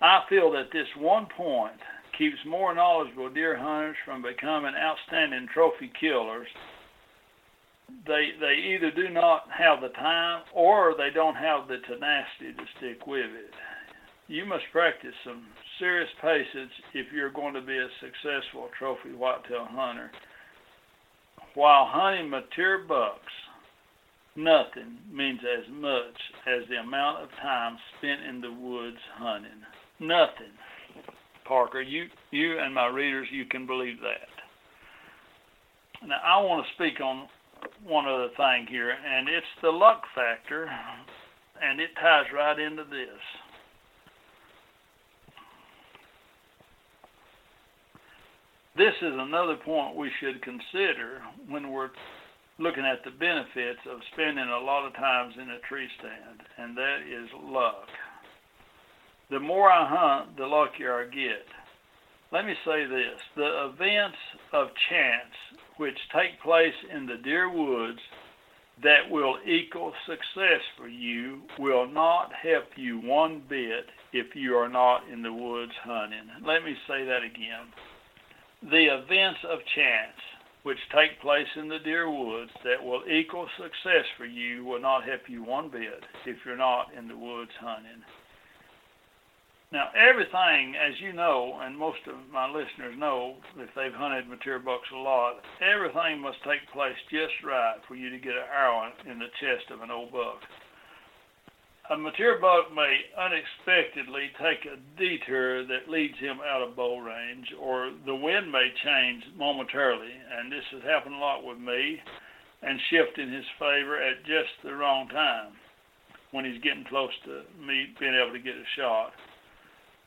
I feel that this one point keeps more knowledgeable deer hunters from becoming outstanding trophy killers. They they either do not have the time or they don't have the tenacity to stick with it. You must practice some serious patience if you're going to be a successful trophy whitetail hunter. While hunting mature bucks, Nothing means as much as the amount of time spent in the woods hunting. Nothing. Parker, you you and my readers, you can believe that. Now I want to speak on one other thing here, and it's the luck factor, and it ties right into this. This is another point we should consider when we're looking at the benefits of spending a lot of times in a tree stand, and that is luck. The more I hunt, the luckier I get. Let me say this the events of chance which take place in the deer woods that will equal success for you will not help you one bit if you are not in the woods hunting. Let me say that again. The events of chance which take place in the deer woods that will equal success for you will not help you one bit if you're not in the woods hunting. Now, everything, as you know, and most of my listeners know, if they've hunted mature bucks a lot, everything must take place just right for you to get an arrow in the chest of an old buck. A mature buck may unexpectedly take a detour that leads him out of bow range, or the wind may change momentarily, and this has happened a lot with me, and shift in his favor at just the wrong time when he's getting close to me being able to get a shot.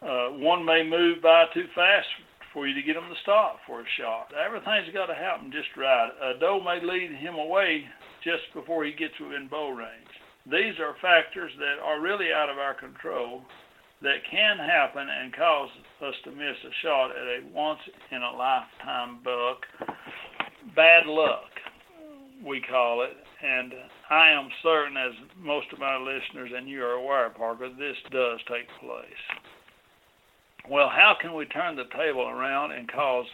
Uh, one may move by too fast for you to get him to stop for a shot. Everything's got to happen just right. A doe may lead him away just before he gets within bow range. These are factors that are really out of our control that can happen and cause us to miss a shot at a once in a lifetime buck. Bad luck, we call it. And I am certain, as most of my listeners and you are aware, Parker, this does take place. Well, how can we turn the table around and cause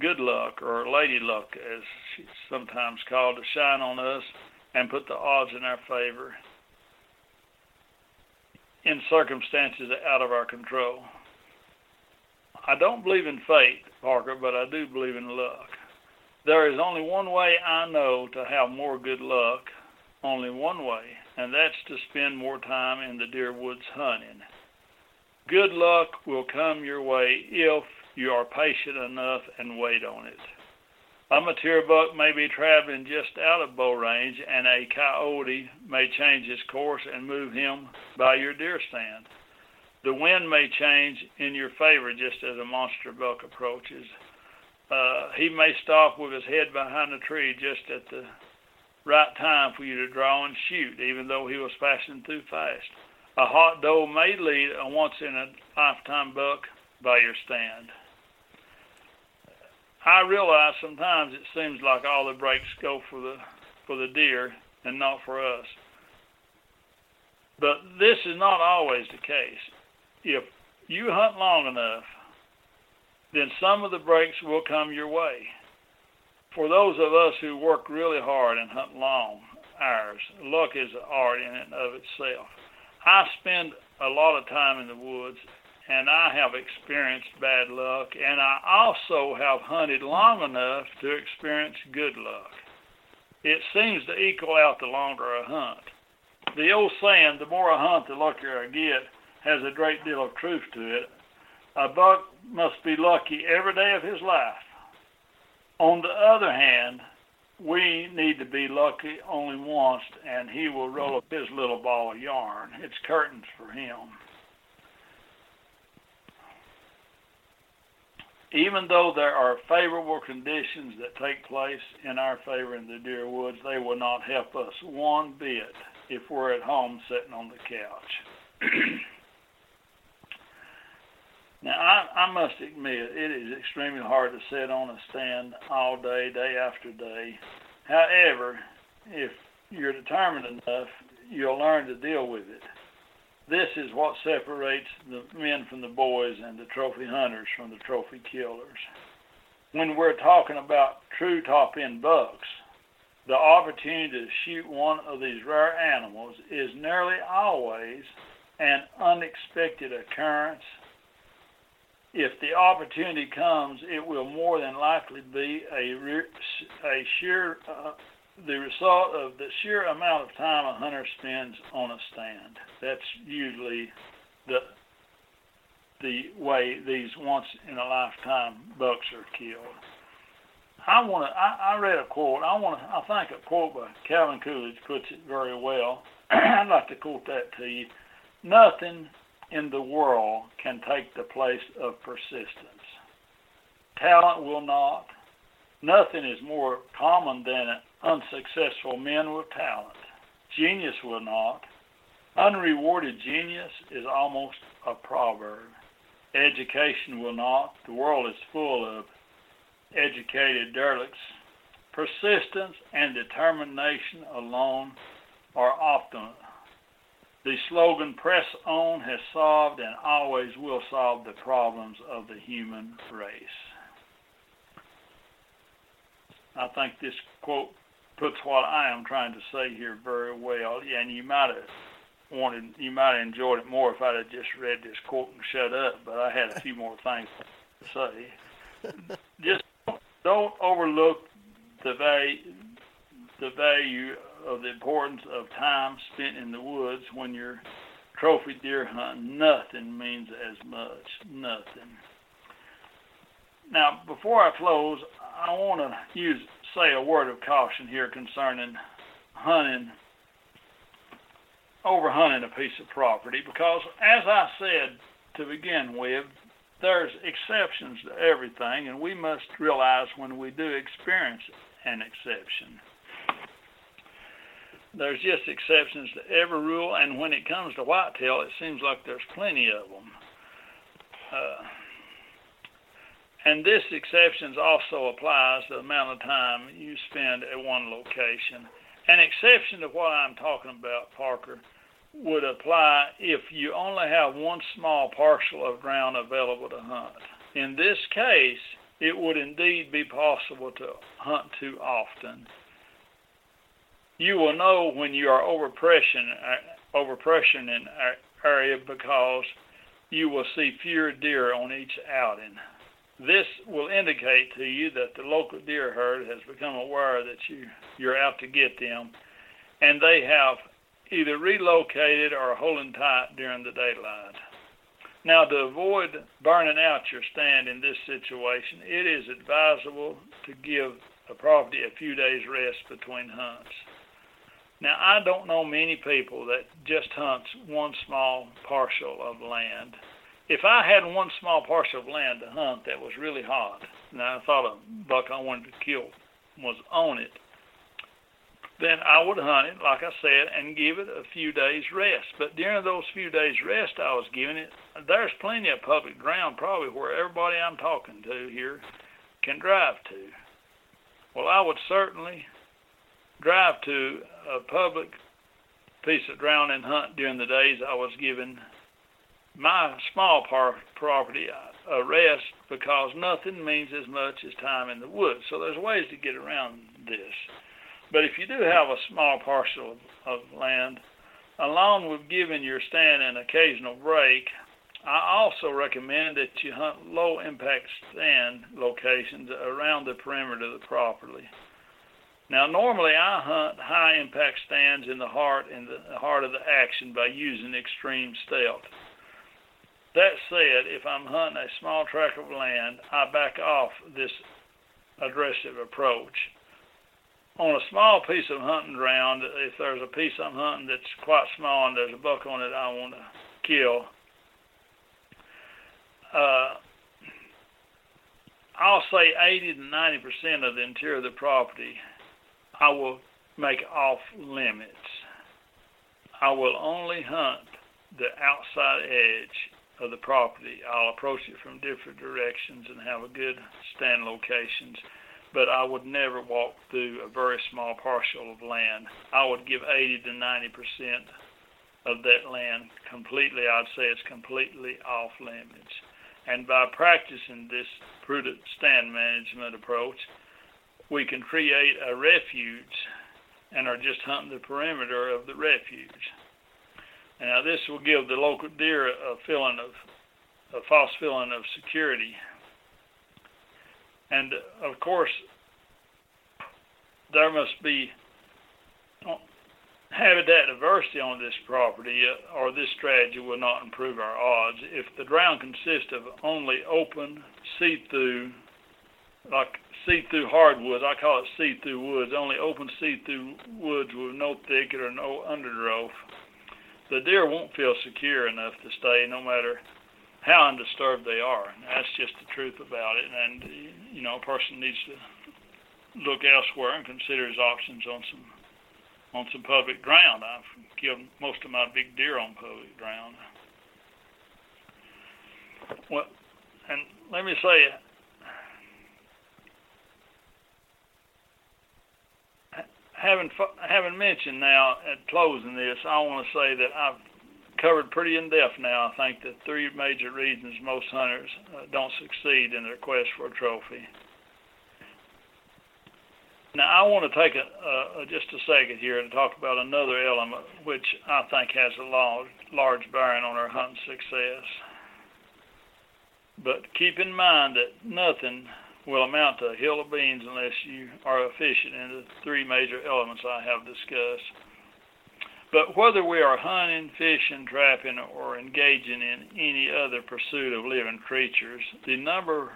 good luck or lady luck, as she's sometimes called, to shine on us and put the odds in our favor in circumstances out of our control. I don't believe in fate, Parker, but I do believe in luck. There is only one way I know to have more good luck, only one way, and that's to spend more time in the deer woods hunting. Good luck will come your way if you are patient enough and wait on it. A mature buck may be traveling just out of bow range, and a coyote may change his course and move him by your deer stand. The wind may change in your favor just as a monster buck approaches. Uh, he may stop with his head behind a tree just at the right time for you to draw and shoot, even though he was passing through fast. A hot doe may lead a once in a lifetime buck by your stand. I realize sometimes it seems like all the breaks go for the for the deer and not for us. But this is not always the case. If you hunt long enough, then some of the breaks will come your way. For those of us who work really hard and hunt long hours, luck is an art in and of itself. I spend a lot of time in the woods and I have experienced bad luck, and I also have hunted long enough to experience good luck. It seems to equal out the longer I hunt. The old saying, the more I hunt, the luckier I get, has a great deal of truth to it. A buck must be lucky every day of his life. On the other hand, we need to be lucky only once, and he will roll up his little ball of yarn. It's curtains for him. Even though there are favorable conditions that take place in our favor in the deer woods, they will not help us one bit if we're at home sitting on the couch. now, I, I must admit, it is extremely hard to sit on a stand all day, day after day. However, if you're determined enough, you'll learn to deal with it. This is what separates the men from the boys and the trophy hunters from the trophy killers. When we're talking about true top end bucks, the opportunity to shoot one of these rare animals is nearly always an unexpected occurrence. If the opportunity comes, it will more than likely be a, a sheer uh, the result of the sheer amount of time a hunter spends on a stand. That's usually the the way these once in a lifetime bucks are killed. I want to. I, I read a quote. I want to. I think a quote by Calvin Coolidge puts it very well. I'd like to quote that to you. Nothing in the world can take the place of persistence. Talent will not. Nothing is more common than unsuccessful men with talent. Genius will not. Unrewarded genius is almost a proverb. Education will not. The world is full of educated derelicts. Persistence and determination alone are often. The slogan press on has solved and always will solve the problems of the human race. I think this quote puts what I am trying to say here very well. Yeah, And you might have wanted, you might have enjoyed it more if I'd have just read this quote and shut up. But I had a few more things to say. Just don't overlook the value, the value of the importance of time spent in the woods when you're trophy deer hunting. Nothing means as much. Nothing. Now, before I close, I want to use say a word of caution here concerning hunting, over hunting a piece of property, because as I said to begin with, there's exceptions to everything, and we must realize when we do experience an exception. There's just exceptions to every rule, and when it comes to whitetail, it seems like there's plenty of them. Uh, and this exception also applies to the amount of time you spend at one location. An exception to what I'm talking about, Parker, would apply if you only have one small parcel of ground available to hunt. In this case, it would indeed be possible to hunt too often. You will know when you are overpressuring, uh, overpressuring an area because you will see fewer deer on each outing. This will indicate to you that the local deer herd has become aware that you, you're out to get them, and they have either relocated or holding tight during the daylight. Now, to avoid burning out your stand in this situation, it is advisable to give a property a few days rest between hunts. Now, I don't know many people that just hunts one small parcel of land if I had one small parcel of land to hunt that was really hot, and I thought a buck I wanted to kill was on it, then I would hunt it, like I said, and give it a few days rest. But during those few days rest I was giving it, there's plenty of public ground probably where everybody I'm talking to here can drive to. Well, I would certainly drive to a public piece of ground and hunt during the days I was given my small par- property uh, a rest because nothing means as much as time in the woods. So there's ways to get around this. But if you do have a small parcel of, of land, along with giving your stand an occasional break, I also recommend that you hunt low impact stand locations around the perimeter of the property. Now, normally I hunt high impact stands in the heart in the heart of the action by using extreme stealth. That said, if I'm hunting a small tract of land, I back off this aggressive approach. On a small piece of hunting ground, if there's a piece I'm hunting that's quite small and there's a buck on it I want to kill, uh, I'll say 80 to 90 percent of the interior of the property I will make off limits. I will only hunt the outside edge of the property. I'll approach it from different directions and have a good stand locations, but I would never walk through a very small parcel of land. I would give 80 to 90 percent of that land completely. I'd say it's completely off limits. And by practicing this prudent stand management approach, we can create a refuge and are just hunting the perimeter of the refuge. Now, this will give the local deer a feeling of a false feeling of security. And of course, there must be habitat diversity on this property uh, or this strategy will not improve our odds. If the ground consists of only open, see-through, like see-through hardwoods, I call it see-through woods, only open see-through woods with no thicket or no undergrowth, the deer won't feel secure enough to stay no matter how undisturbed they are. And that's just the truth about it. And, you know, a person needs to look elsewhere and consider his options on some on some public ground. I've killed most of my big deer on public ground. Well, and let me say, having having mentioned now at closing this, I want to say that I've covered pretty in depth now. I think the three major reasons most hunters uh, don't succeed in their quest for a trophy. Now, I want to take a, just a second here to talk about another element which I think has a large, large bearing on our hunting success. But keep in mind that nothing will amount to a hill of beans unless you are efficient in the three major elements I have discussed. But whether we are hunting, fishing, trapping, or engaging in any other pursuit of living creatures, the number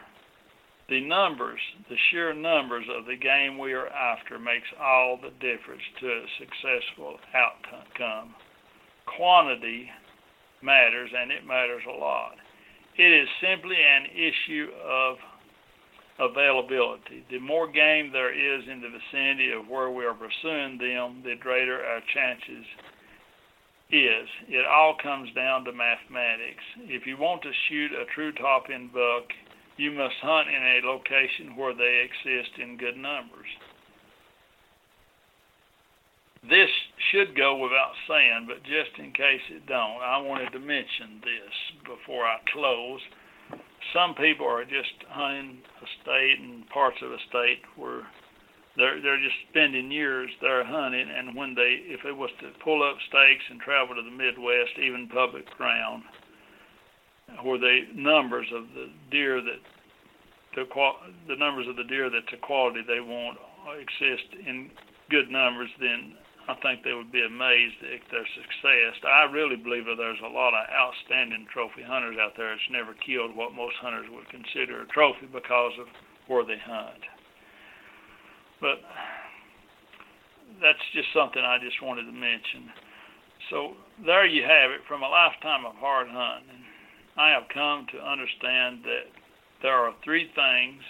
the numbers, the sheer numbers of the game we are after makes all the difference to a successful outcome. Quantity matters, and it matters a lot. It is simply an issue of availability. The more game there is in the vicinity of where we are pursuing them, the greater our chances is. It all comes down to mathematics. If you want to shoot a true top end buck, you must hunt in a location where they exist in good numbers. This should go without saying, but just in case it don't, I wanted to mention this before I close. Some people are just hunting a state and parts of a state where they're they're just spending years there hunting, and when they if they was to pull up stakes and travel to the Midwest, even public ground, where the numbers of the deer that the the numbers of the deer that's a quality they want exist in good numbers, then I think they would be amazed at their success. I really believe that there's a lot of outstanding trophy hunters out there that's never killed what most hunters would consider a trophy because of where they hunt. But that's just something I just wanted to mention. So there you have it from a lifetime of hard hunting. I have come to understand that there are three things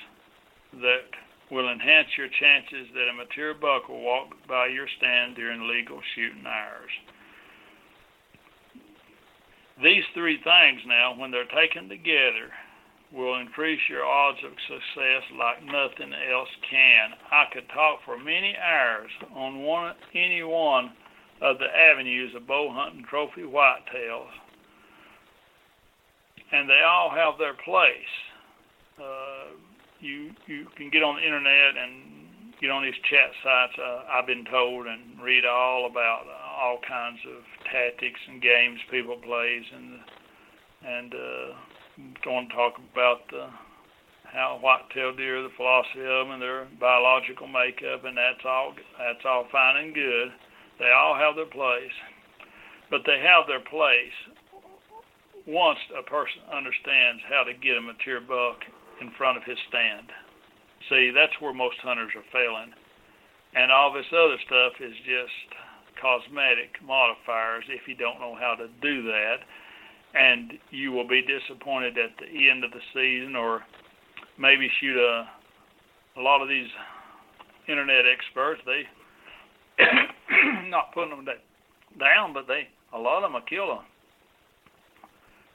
that will enhance your chances that a mature buck will walk by your stand during legal shooting hours. These three things now, when they're taken together, will increase your odds of success like nothing else can. I could talk for many hours on one, any one of the avenues of bow hunting trophy whitetails and they all have their place. Uh, you you can get on the internet and get on these chat sites. Uh, I've been told and read all about all kinds of tactics and games people plays and and uh, going to talk about the how white-tailed deer, the philosophy of them, and their biological makeup, and that's all that's all fine and good. They all have their place, but they have their place once a person understands how to get a mature buck in front of his stand. See, that's where most hunters are failing. And all this other stuff is just cosmetic modifiers if you don't know how to do that. And you will be disappointed at the end of the season or maybe shoot a a lot of these internet experts, they not putting them down, but they a lot of them will kill a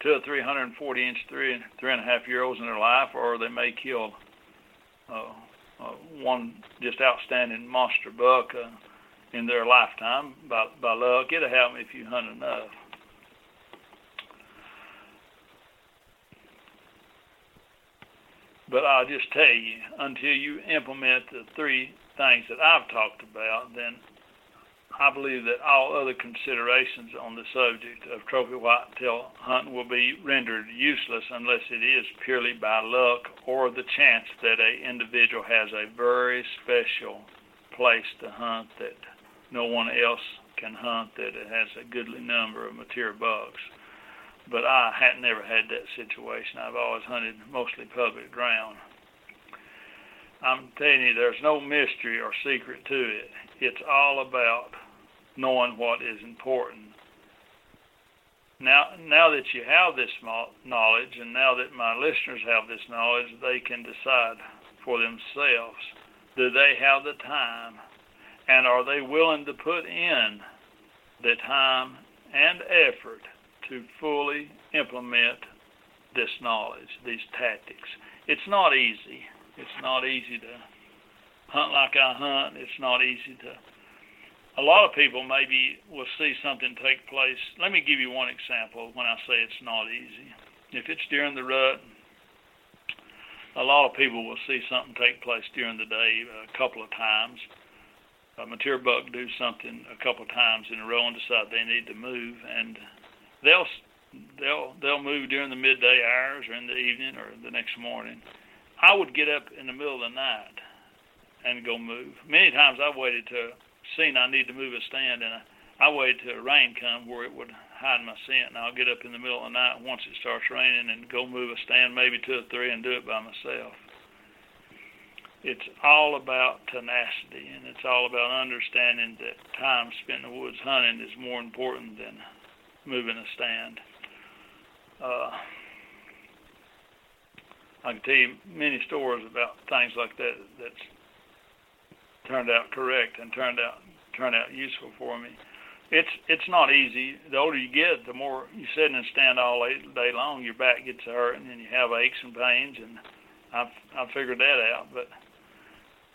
two or three hundred and forty inch three three and a half year olds in their life, or they may kill uh, uh, one just outstanding monster buck uh, in their lifetime by by luck. It'll happen if you hunt enough. But I'll just tell you, until you implement the three things that I've talked about, then I believe that all other considerations on the subject of trophy whitetail hunting will be rendered useless unless it is purely by luck or the chance that a individual has a very special place to hunt that no one else can hunt that it has a goodly number of mature bucks. But I had never had that situation. I've always hunted mostly public ground. I'm telling you, there's no mystery or secret to it. It's all about knowing what is important. Now, now that you have this knowledge, and now that my listeners have this knowledge, they can decide for themselves: do they have the time, and are they willing to put in the time and effort to fully implement this knowledge, these tactics? It's not easy. It's not easy to hunt like I hunt. It's not easy to. A lot of people maybe will see something take place. Let me give you one example when I say it's not easy. If it's during the rut, a lot of people will see something take place during the day uh, a couple of times. A mature buck do something a couple of times in a row and decide they need to move, and they'll they'll they'll move during the midday hours or in the evening or the next morning I would get up in the middle of the night and go move. Many times I've waited to seen I need to move a stand, and I, I waited till rain come where it would hide my scent, and I'll get up in the middle of the night once it starts raining and go move a stand, maybe two or three, and do it by myself. It's all about tenacity, and it's all about understanding that time spent in the woods hunting is more important than moving a stand. Uh, I can tell you many stories about things like that that's turned out correct and turned out turned out useful for me. It's it's not easy. The older you get, the more you sit and stand all day long, your back gets hurt and then you have aches and pains, and I've I've figured that out. But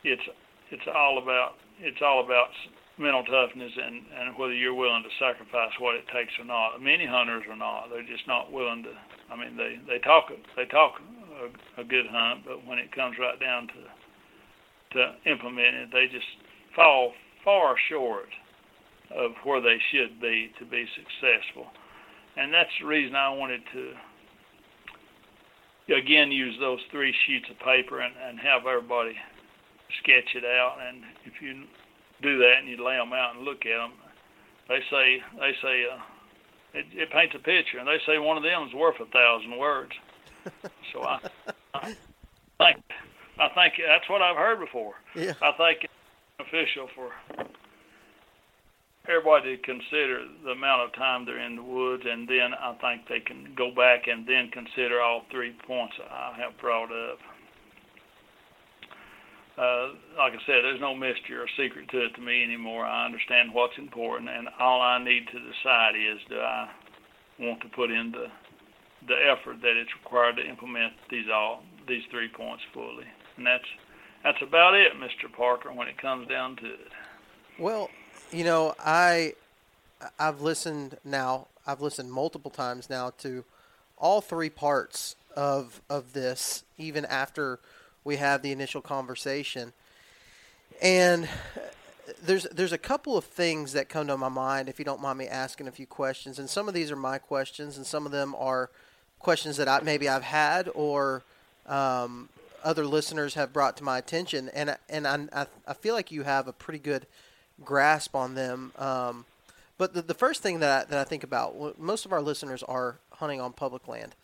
it's it's all about it's all about mental toughness and and whether you're willing to sacrifice what it takes or not. Many hunters are not. They're just not willing to. I mean, they they talk they talk a, a good hunt, but when it comes right down to to implement it, they just fall far short of where they should be to be successful. And that's the reason I wanted to again use those three sheets of paper and, and have everybody sketch it out. And if you do that and you lay them out and look at them, they say they say uh, it, it paints a picture, and they say one of them is worth a thousand words so I, I think I think that's what I've heard before. Yeah. I think beneficial for everybody to consider the amount of time they're in the woods, and then I think they can go back and then consider all three points I have brought up. Uh, like I said, there's no mystery or secret to it to me anymore. I understand what's important, and all I need to decide is do I want to put in the the effort that it's required to implement these all these three points fully. And that's that's about it, Mr. Parker, when it comes down to it. Well, you know, I I've listened now. I've listened multiple times now to all three parts of of this, even after we have the initial conversation. And there's there's a couple of things that come to my mind if you don't mind me asking a few questions and some of these are my questions and some of them are questions that I maybe I've had or um, other listeners have brought to my attention, and and I, I feel like you have a pretty good grasp on them. Um, but the, the first thing that I, that I think about, most of our listeners are hunting on public land,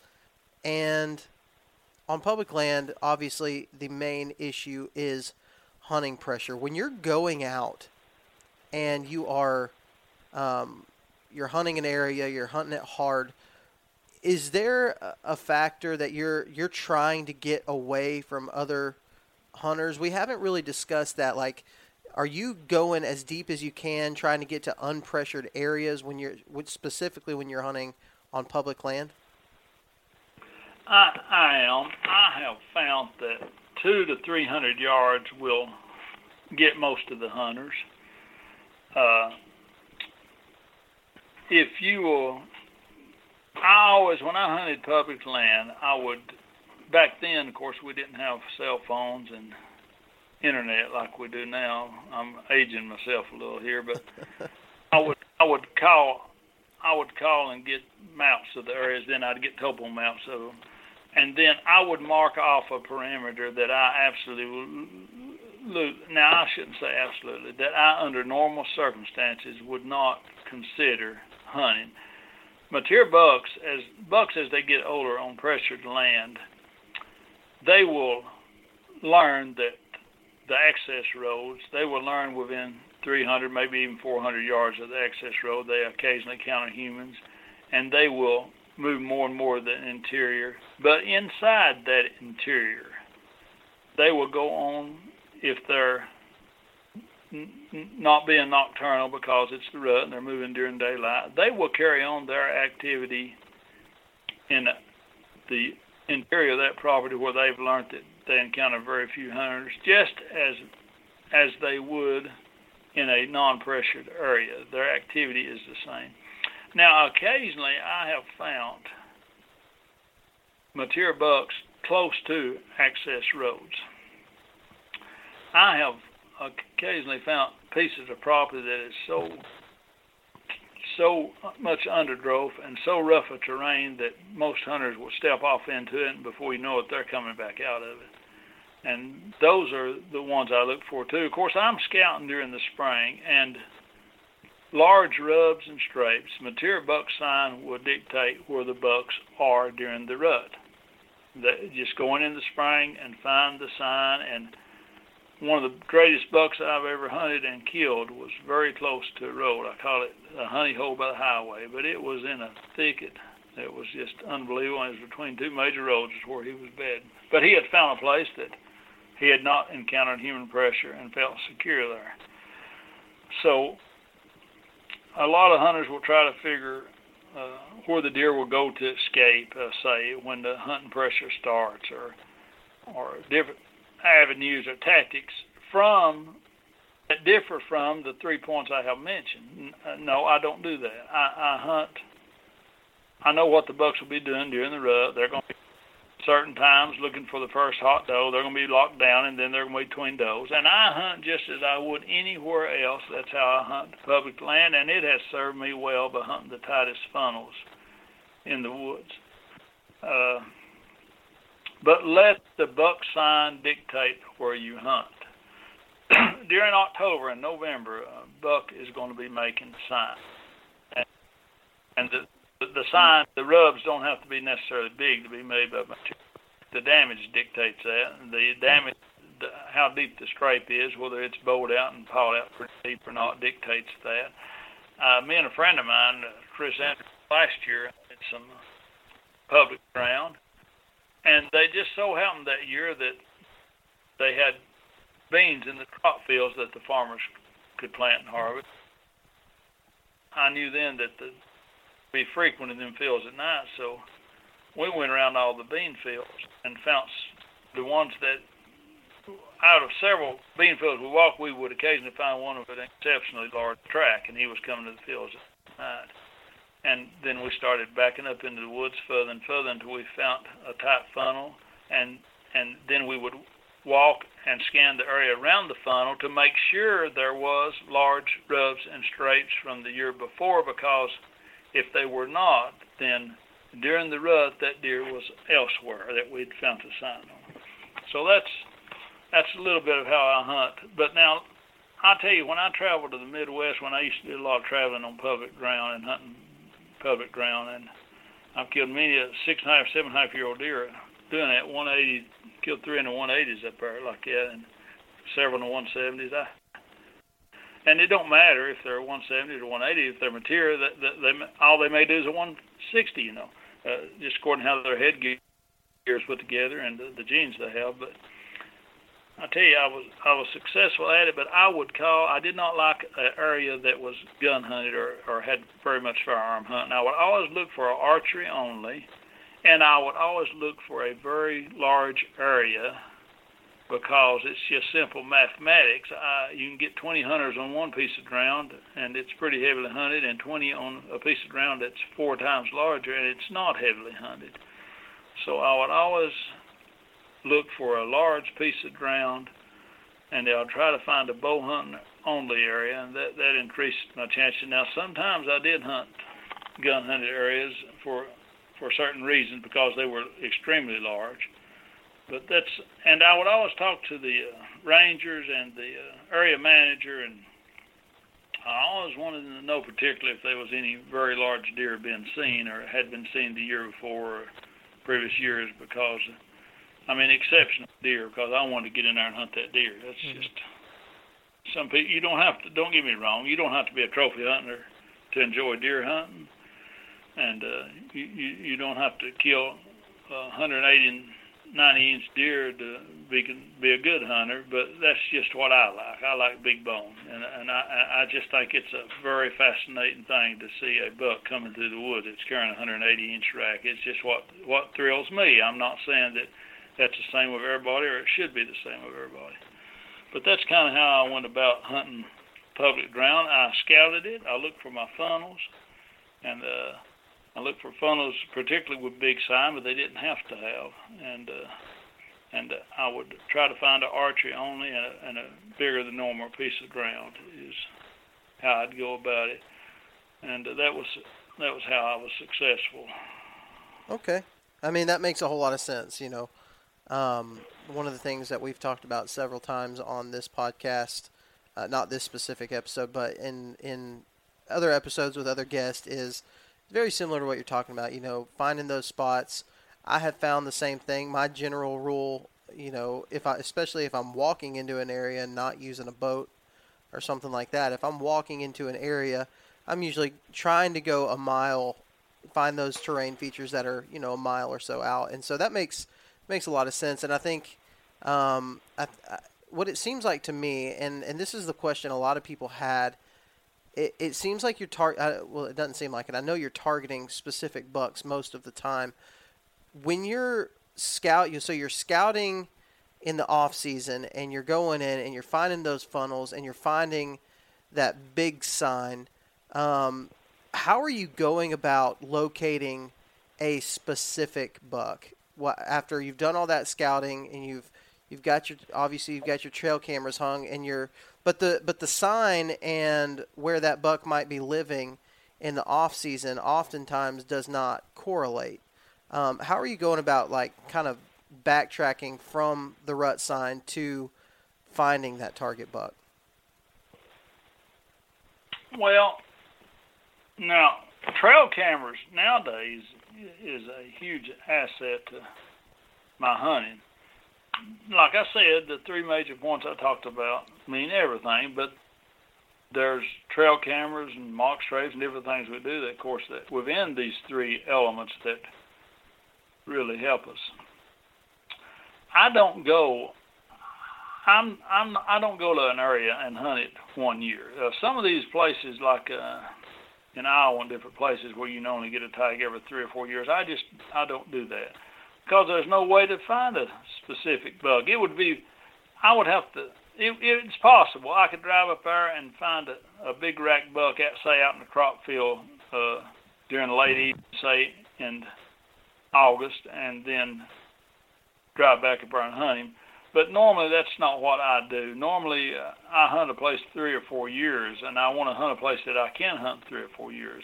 and on public land, obviously the main issue is hunting pressure. When you're going out and you are um, you're hunting an area, you're hunting it hard is there a factor that you're you're trying to get away from other hunters? We haven't really discussed that. Like, are you going as deep as you can, trying to get to unpressured areas when you're specifically when you're hunting on public land? I, I am. I have found that two to three hundred yards will get most of the hunters. Uh, if you will I always, when I hunted public land, I would. Back then, of course, we didn't have cell phones and internet like we do now. I'm aging myself a little here, but I would I would call I would call and get maps of the areas. Then I'd get topo maps of them, and then I would mark off a perimeter that I absolutely absolutely, now I shouldn't say absolutely, that I, under normal circumstances, would not consider hunting. Mature bucks, as bucks as they get older on pressured land, they will learn that the access roads, they will learn within 300, maybe even 400 yards of the access road. They occasionally encounter humans, and they will move more and more of the interior. But inside that interior, they will go on if they're not being nocturnal because it's the rut and they're moving during daylight. They will carry on their activity in the interior of that property where they've learned that they encounter very few hunters, just as as they would in a non-pressured area. Their activity is the same. Now, occasionally, I have found mature bucks close to access roads. I have occasionally found pieces of property that is so so much undergrowth and so rough a terrain that most hunters will step off into it, and before you know it, they're coming back out of it. And those are the ones I look for too. Of course, I'm scouting during the spring, and large rubs and scrapes, mature buck sign will dictate where the bucks are during the rut. Just going in the spring and find the sign and one of the greatest bucks I've ever hunted and killed was very close to a road. I call it a honey hole by the highway, but it was in a thicket. It was just unbelievable. It was between two major roads is where he was bed. But he had found a place that he had not encountered human pressure and felt secure there. So a lot of hunters will try to figure uh, where the deer will go to escape, uh, say when the hunting pressure starts, or or different avenues or tactics from that differ from the three points I have mentioned. Uh, no, I don't do that. I, I hunt. I know what the bucks will be doing during the rut. They're going to be certain times looking for the first hot doe. They're going to be locked down, and then they're going to be twin does. And I hunt just as I would anywhere else. That's how I hunt public land, and it has served me well by hunting the tightest funnels in the woods. Uh, but let the buck sign dictate where you hunt. During October and November, a buck is going to be making signs. And, and the, the sign, the rubs don't have to be necessarily big to be made by material. The damage dictates that. The damage, the, how deep the scrape is, whether it's bowed out and pawed out pretty deep or not, dictates that. Uh, me and a friend of mine, Chris Andrews, last year, had some public ground, and they just so happened that year that they had beans in the crop fields that the farmers could plant and harvest. I knew then that the be frequent in them fields at night, so we went around all the bean fields and found the ones that out of several bean fields we walked, we would occasionally find one of an exceptionally large track, and he was coming to the fields at night. And then we started backing up into the woods further and further until we found a tight funnel, and and then we would walk and scan the area around the funnel to make sure there was large rubs and scrapes from the year before, because if they were not, then during the rut that deer was elsewhere that we'd found a sign on. So that's that's a little bit of how I hunt. But now I'll tell you, when I traveled to the Midwest, when I used to do a lot of traveling on public ground and hunting public ground, and I've killed many a six and a half, seven and a half year old deer doing that. 180, killed three in the 180s up there like that, and several in the 170s. I and it don't matter if they're 170 or 180 if they're material. That, that they all they may do is a 160, you know, uh, just according to how their headgear is put together and the, the genes they have. But I tell you, I was I was successful at it, but I would call I did not like an area that was gun hunted or or had very much firearm hunting. I would always look for archery only, and I would always look for a very large area because it's just simple mathematics. Uh, you can get 20 hunters on one piece of ground, and it's pretty heavily hunted, and 20 on a piece of ground that's four times larger, and it's not heavily hunted. So I would always look for a large piece of ground, and I'll try to find a bow hunting only area, and that that increased my chances. Now, sometimes I did hunt gun hunted areas for for certain reasons because they were extremely large. but that's and I would always talk to the uh, rangers and the uh, area manager, and I always wanted to know particularly if there was any very large deer being seen or had been seen the year before or previous years because I mean exceptional deer because I wanted to get in there and hunt that deer. That's mm-hmm. just some people. You don't have to. Don't get me wrong. You don't have to be a trophy hunter to enjoy deer hunting, and uh, you, you you don't have to kill uh, 180 90 inch deer to be be a good hunter, but that's just what I like. I like big bone, and and I I just think it's a very fascinating thing to see a buck coming through the woods that's carrying a 180 inch rack. It's just what what thrills me. I'm not saying that that's the same with everybody, or it should be the same with everybody. But that's kind of how I went about hunting public ground. I scouted it. I looked for my funnels, and uh, I looked for funnels, particularly with big sign, but they didn't have to have. And uh, and uh, I would try to find an archery only and a, and a bigger than normal piece of ground is how I'd go about it. And uh, that was that was how I was successful. Okay, I mean that makes a whole lot of sense. You know, um, one of the things that we've talked about several times on this podcast, uh, not this specific episode, but in in other episodes with other guests, is very similar to what you're talking about. You know, finding those spots. I have found the same thing. My general rule, you know, if I, especially if I'm walking into an area and not using a boat or something like that, if I'm walking into an area, I'm usually trying to go a mile, find those terrain features that are, you know, a mile or so out, and so that makes makes a lot of sense. And I think um, I, I, what it seems like to me, and and this is the question a lot of people had it, it seems like you're tar- uh, well it doesn't seem like it i know you're targeting specific bucks most of the time when you're scout you so you're scouting in the off season and you're going in and you're finding those funnels and you're finding that big sign um, how are you going about locating a specific buck what, after you've done all that scouting and you've you've got your obviously you've got your trail cameras hung and you're but the but the sign and where that buck might be living in the off season oftentimes does not correlate. Um, how are you going about like kind of backtracking from the rut sign to finding that target buck? Well, now trail cameras nowadays is a huge asset to my hunting like I said, the three major points I talked about mean everything, but there's trail cameras and mock scrapes and different things we do that, of course, that within these three elements that really help us. I don't go. I'm I'm I don't go to an area and hunt it one year. Uh, some of these places, like uh, in Iowa and different places, where you only get a tag every three or four years, I just I don't do that because there's no way to find a specific bug. It would be, I would have to. It, it's possible I could drive up there and find a, a big rack buck at say out in the crop field uh, during the late evening, say in August, and then drive back up there and hunt him. But normally that's not what I do. Normally uh, I hunt a place three or four years, and I want to hunt a place that I can hunt three or four years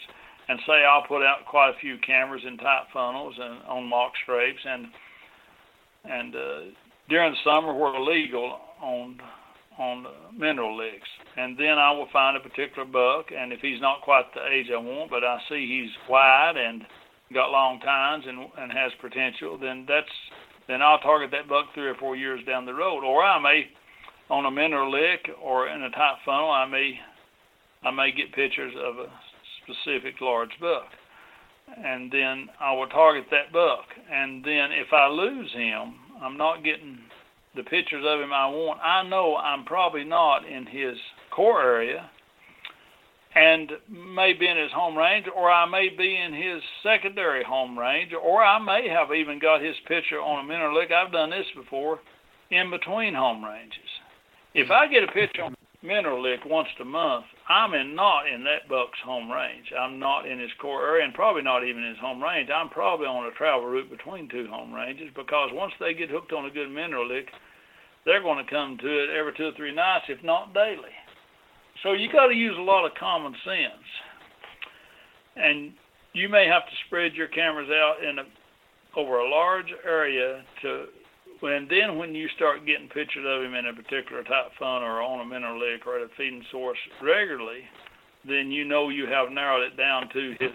and say I'll put out quite a few cameras in tight funnels and on mock scrapes and and uh, during the summer where legal on on mineral licks. And then I will find a particular buck, and if he's not quite the age I want, but I see he's wide and got long tines and and has potential, then that's then I'll target that buck three or four years down the road. Or I may, on a mineral lick or in a tight funnel, I may I may get pictures of a specific large buck. And then I will target that buck. And then if I lose him, I'm not getting the pictures of him I want. I know I'm probably not in his core area and may be in his home range, or I may be in his secondary home range, or I may have even got his picture on a mineral lick. I've done this before in between home ranges. If I get a picture on mineral lick once a month, I'm in not in that buck's home range. I'm not in his core area and probably not even his home range. I'm probably on a travel route between two home ranges because once they get hooked on a good mineral lick, they're going to come to it every two or three nights, if not daily. So you got to use a lot of common sense. And you may have to spread your cameras out in a over a large area to and then when you start getting pictures of him in a particular type of fun or on a mineral lick or at a feeding source regularly, then you know you have narrowed it down to his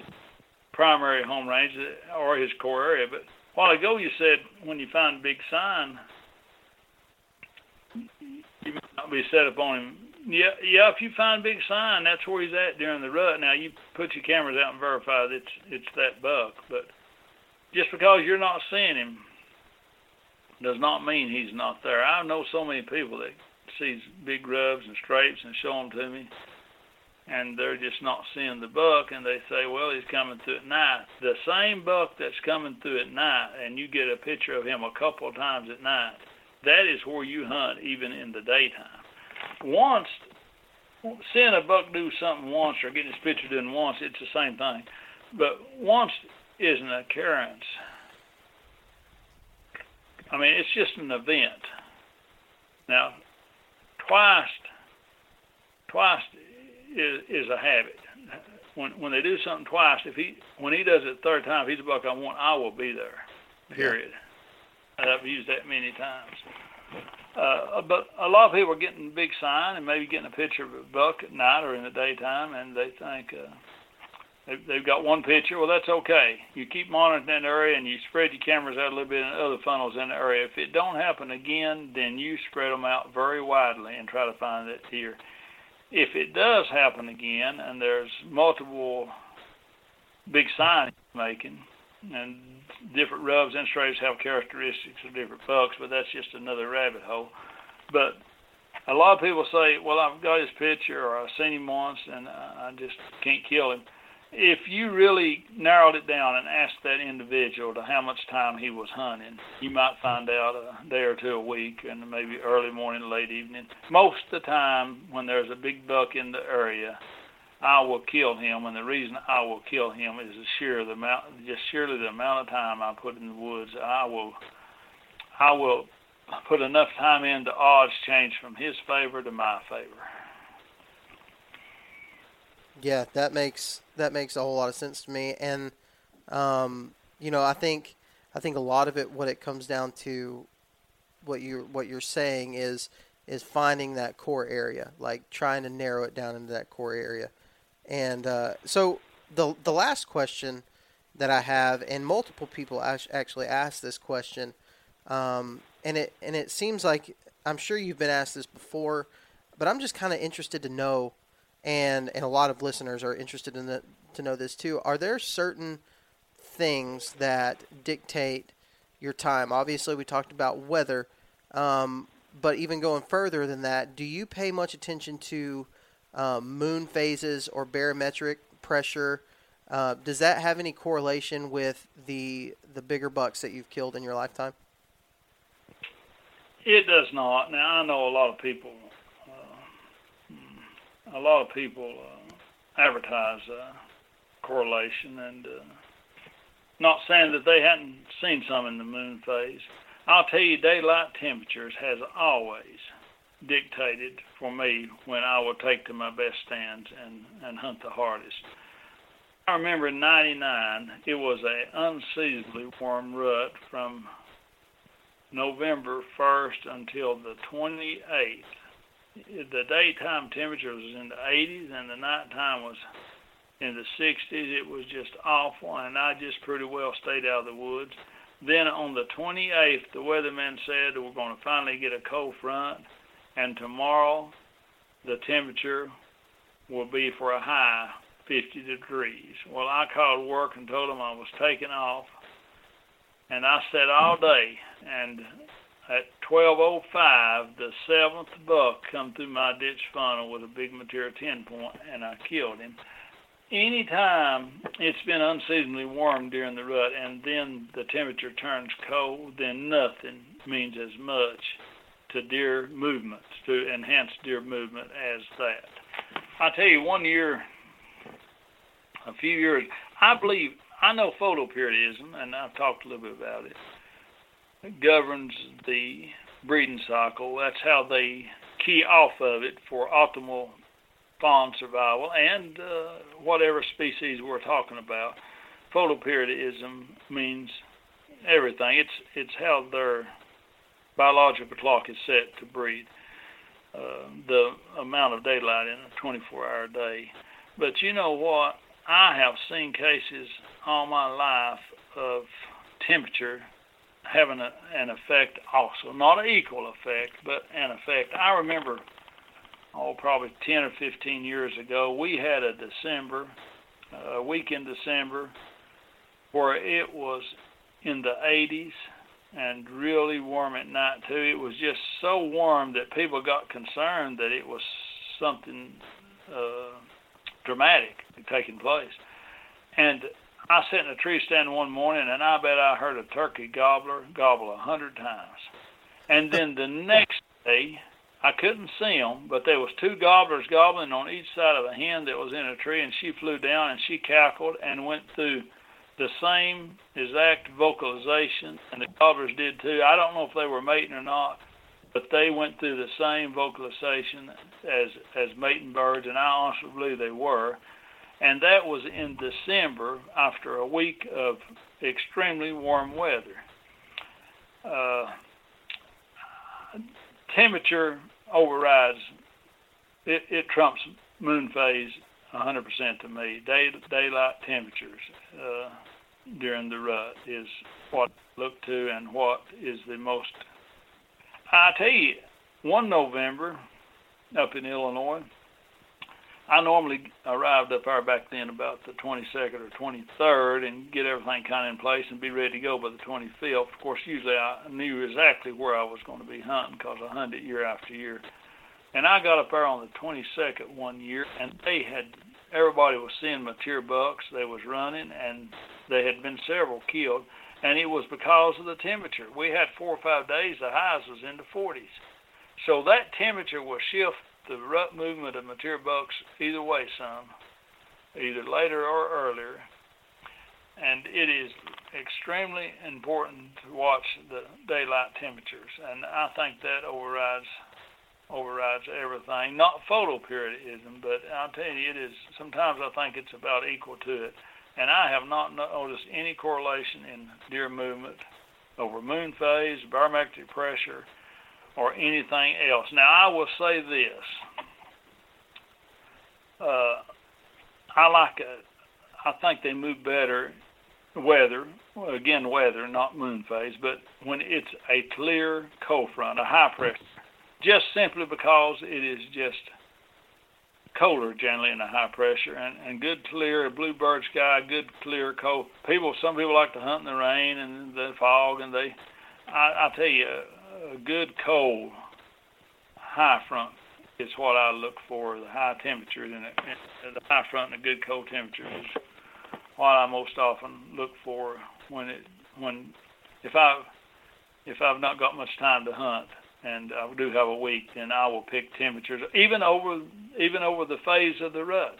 primary home range or his core area. But a while ago you said when you find a big sign, you might not be set up on him. Yeah, yeah. If you find big sign, that's where he's at during the rut. Now you put your cameras out and verify that it's it's that buck. But just because you're not seeing him does not mean he's not there. I know so many people that sees big rubs and scrapes and show them to me, and they're just not seeing the buck, and they say, well, he's coming through at night. The same buck that's coming through at night, and you get a picture of him a couple of times at night, that is where you hunt even in the daytime. Once, seeing a buck do something once or getting his picture done once, it's the same thing. But once is an occurrence I mean, it's just an event. Now, twice, twice is, is a habit. When when they do something twice, if he when he does it third time, if he's a buck I want, I will be there. Period. Yeah. I've used that many times. Uh, but a lot of people are getting big sign and maybe getting a picture of a buck at night or in the daytime, and they think, uh, They've got one picture. Well, that's okay. You keep monitoring that area and you spread your cameras out a little bit in other funnels in the area. If it don't happen again, then you spread them out very widely and try to find that deer. If it does happen again and there's multiple big signs making and different rubs and scrapes have characteristics of different bucks, but that's just another rabbit hole. But a lot of people say, well, I've got his picture or I've seen him once and I just can't kill him if you really narrowed it down and asked that individual to how much time he was hunting, you might find out a day or two a week and maybe early morning, late evening. Most of the time, when there's a big buck in the area, I will kill him, and the reason I will kill him is the sheer the amount, just surely the amount of time I put in the woods. I will, I will put enough time in the odds change from his favor to my favor. Yeah, that makes that makes a whole lot of sense to me, and um, you know, I think I think a lot of it, what it comes down to, what you what you're saying is is finding that core area, like trying to narrow it down into that core area, and uh, so the the last question that I have, and multiple people actually asked this question, um, and it and it seems like I'm sure you've been asked this before, but I'm just kind of interested to know and and a lot of listeners are interested in the, to know this too. Are there certain things that dictate your time? Obviously, we talked about weather, um, but even going further than that, do you pay much attention to um, moon phases or barometric pressure? Uh, does that have any correlation with the the bigger bucks that you've killed in your lifetime? It does not. Now I know a lot of people a lot of people uh, advertise uh, correlation and uh, not saying that they hadn't seen some in the moon phase. I'll tell you, daylight temperatures has always dictated for me when I will take to my best stands and, and hunt the hardest. I remember in 99, it was a unseasonably warm rut from November 1st until the 28th the daytime temperature was in the 80s and the nighttime was in the 60s. It was just awful, and I just pretty well stayed out of the woods. Then on the 28th, the weatherman said we're going to finally get a cold front, and tomorrow the temperature will be for a high 50 degrees. Well, I called work and told them I was taking off, and I sat all day, and at 12:05, the seventh buck come through my ditch funnel with a big material 10 point, and I killed him. Anytime it's been unseasonably warm during the rut, and then the temperature turns cold, then nothing means as much to deer movement, to enhance deer movement as that. I tell you, one year, a few years, I believe I know photoperiodism, and I've talked a little bit about it governs the breeding cycle. That's how they key off of it for optimal fawn survival and uh, whatever species we're talking about. Photoperiodism means everything. It's it's how their biological clock is set to breed uh, the amount of daylight in a 24-hour day. But you know what? I have seen cases all my life of temperature having a, an effect also, not an equal effect, but an effect. I remember, oh, probably 10 or 15 years ago, we had a December, a week in December, where it was in the 80s and really warm at night too. It was just so warm that people got concerned that it was something uh, dramatic taking place. And I sat in a tree stand one morning, and I bet I heard a turkey gobbler gobble a hundred times. And then the next day, I couldn't see them, but there was two gobblers gobbling on each side of a hen that was in a tree, and she flew down and she cackled and went through the same exact vocalization, and the gobblers did too. I don't know if they were mating or not, but they went through the same vocalization as as mating birds, and I honestly believe they were. And that was in December after a week of extremely warm weather. Uh, temperature overrides it, it trumps moon phase 100% to me. Day, daylight temperatures uh, during the rut is what I look to and what is the most. I tell you, one November up in Illinois, I normally arrived up there back then about the 22nd or 23rd and get everything kind of in place and be ready to go by the 25th. Of course, usually I knew exactly where I was going to be hunting because I hunted year after year. And I got up there on the 22nd one year, and they had everybody was seeing mature bucks. They was running, and there had been several killed, and it was because of the temperature. We had four or five days. The highs was in the 40s, so that temperature will shift the rut movement of mature bucks either way some, either later or earlier. And it is extremely important to watch the daylight temperatures, and I think that overrides overrides everything. Not photoperiodism, but I'll tell you, it is. Sometimes I think it's about equal to it, and I have not noticed any correlation in deer movement over moon phase, barometric pressure, or anything else. Now I will say this. Uh, I like it. I think they move better weather, again weather, not moon phase, but when it's a clear cold front, a high pressure just simply because it is just colder generally in the high pressure and, and good clear bluebird sky, good clear cold. People, some people like to hunt in the rain and the fog, and they, I, I tell you, a good cold high front is what I look for. The high temperature and the high front and a good cold temperature is what I most often look for when it when if I if I've not got much time to hunt and I do have a week, then I will pick temperatures even over even over the phase of the rut.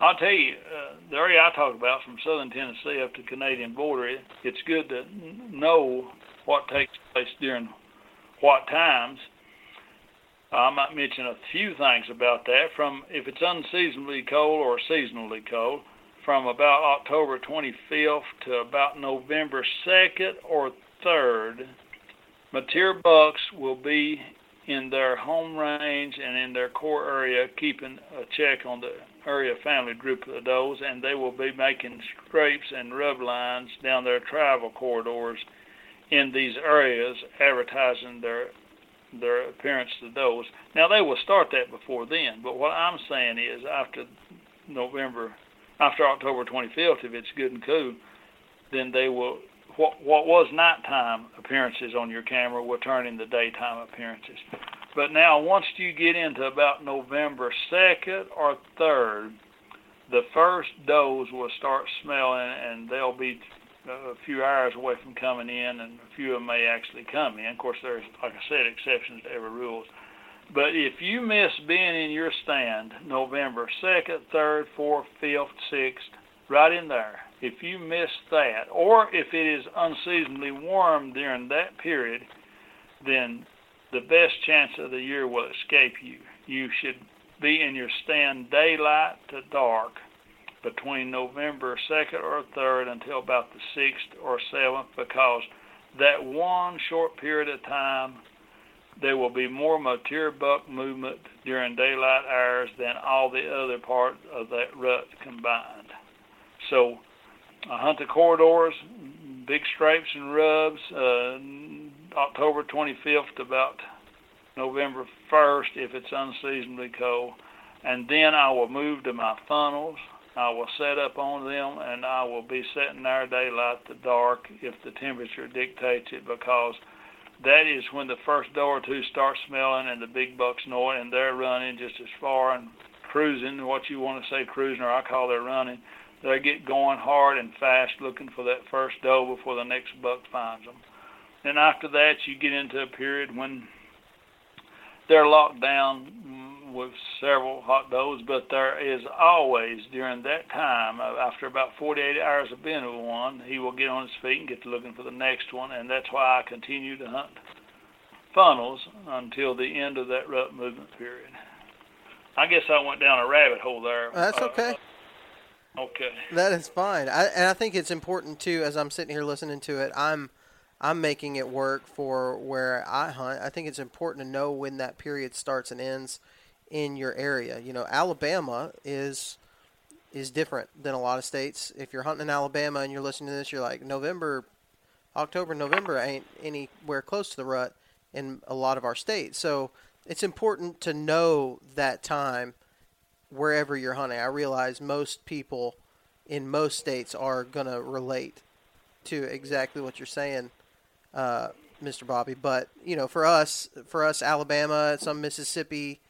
I'll tell you, uh, the area I talk about from southern Tennessee up to the Canadian border, it, it's good to know what takes place during what times. I might mention a few things about that. From if it's unseasonably cold or seasonally cold, from about October 25th to about November 2nd or 3rd, Mature bucks will be in their home range and in their core area, keeping a check on the area family group of does, and they will be making scrapes and rub lines down their travel corridors in these areas, advertising their their appearance to those. Now they will start that before then, but what I'm saying is after November, after October 25th, if it's good and cool, then they will what what was nighttime appearances on your camera will turn into daytime appearances. But now, once you get into about November 2nd or 3rd, the first does will start smelling, and they'll be uh, a few hours away from coming in, and a few of them may actually come in. Of course, there's, like I said, exceptions to every rule. But if you miss being in your stand November 2nd, 3rd, 4th, 5th, 6th, right in there, if you miss that, or if it is unseasonably warm during that period, then the best chance of the year will escape you. You should be in your stand daylight to dark between November 2nd or 3rd until about the 6th or 7th because that one short period of time, there will be more mature buck movement during daylight hours than all the other parts of that rut combined. So, I hunt the corridors, big scrapes and rubs, uh, October 25th about November 1st if it's unseasonably cold. And then I will move to my funnels. I will set up on them and I will be setting our daylight to dark if the temperature dictates it because that is when the first doe or two start smelling and the big bucks know it and they're running just as far and cruising, what you want to say cruising or I call they're running. They get going hard and fast looking for that first doe before the next buck finds them. And after that, you get into a period when they're locked down with several hot does, but there is always during that time, uh, after about 48 hours of being with one, he will get on his feet and get to looking for the next one, and that's why I continue to hunt funnels until the end of that rut movement period. I guess I went down a rabbit hole there. That's. Uh, okay. That is fine. I, and I think it's important too. As I'm sitting here listening to it, I'm I'm making it work for where I hunt. I think it's important to know when that period starts and ends in your area. You know, Alabama is is different than a lot of states. If you're hunting in Alabama and you're listening to this, you're like November, October, November ain't anywhere close to the rut in a lot of our states. So it's important to know that time wherever you're hunting. I realize most people in most states are going to relate to exactly what you're saying uh, Mr. Bobby. But you know, for us, for us, Alabama, some Mississippi,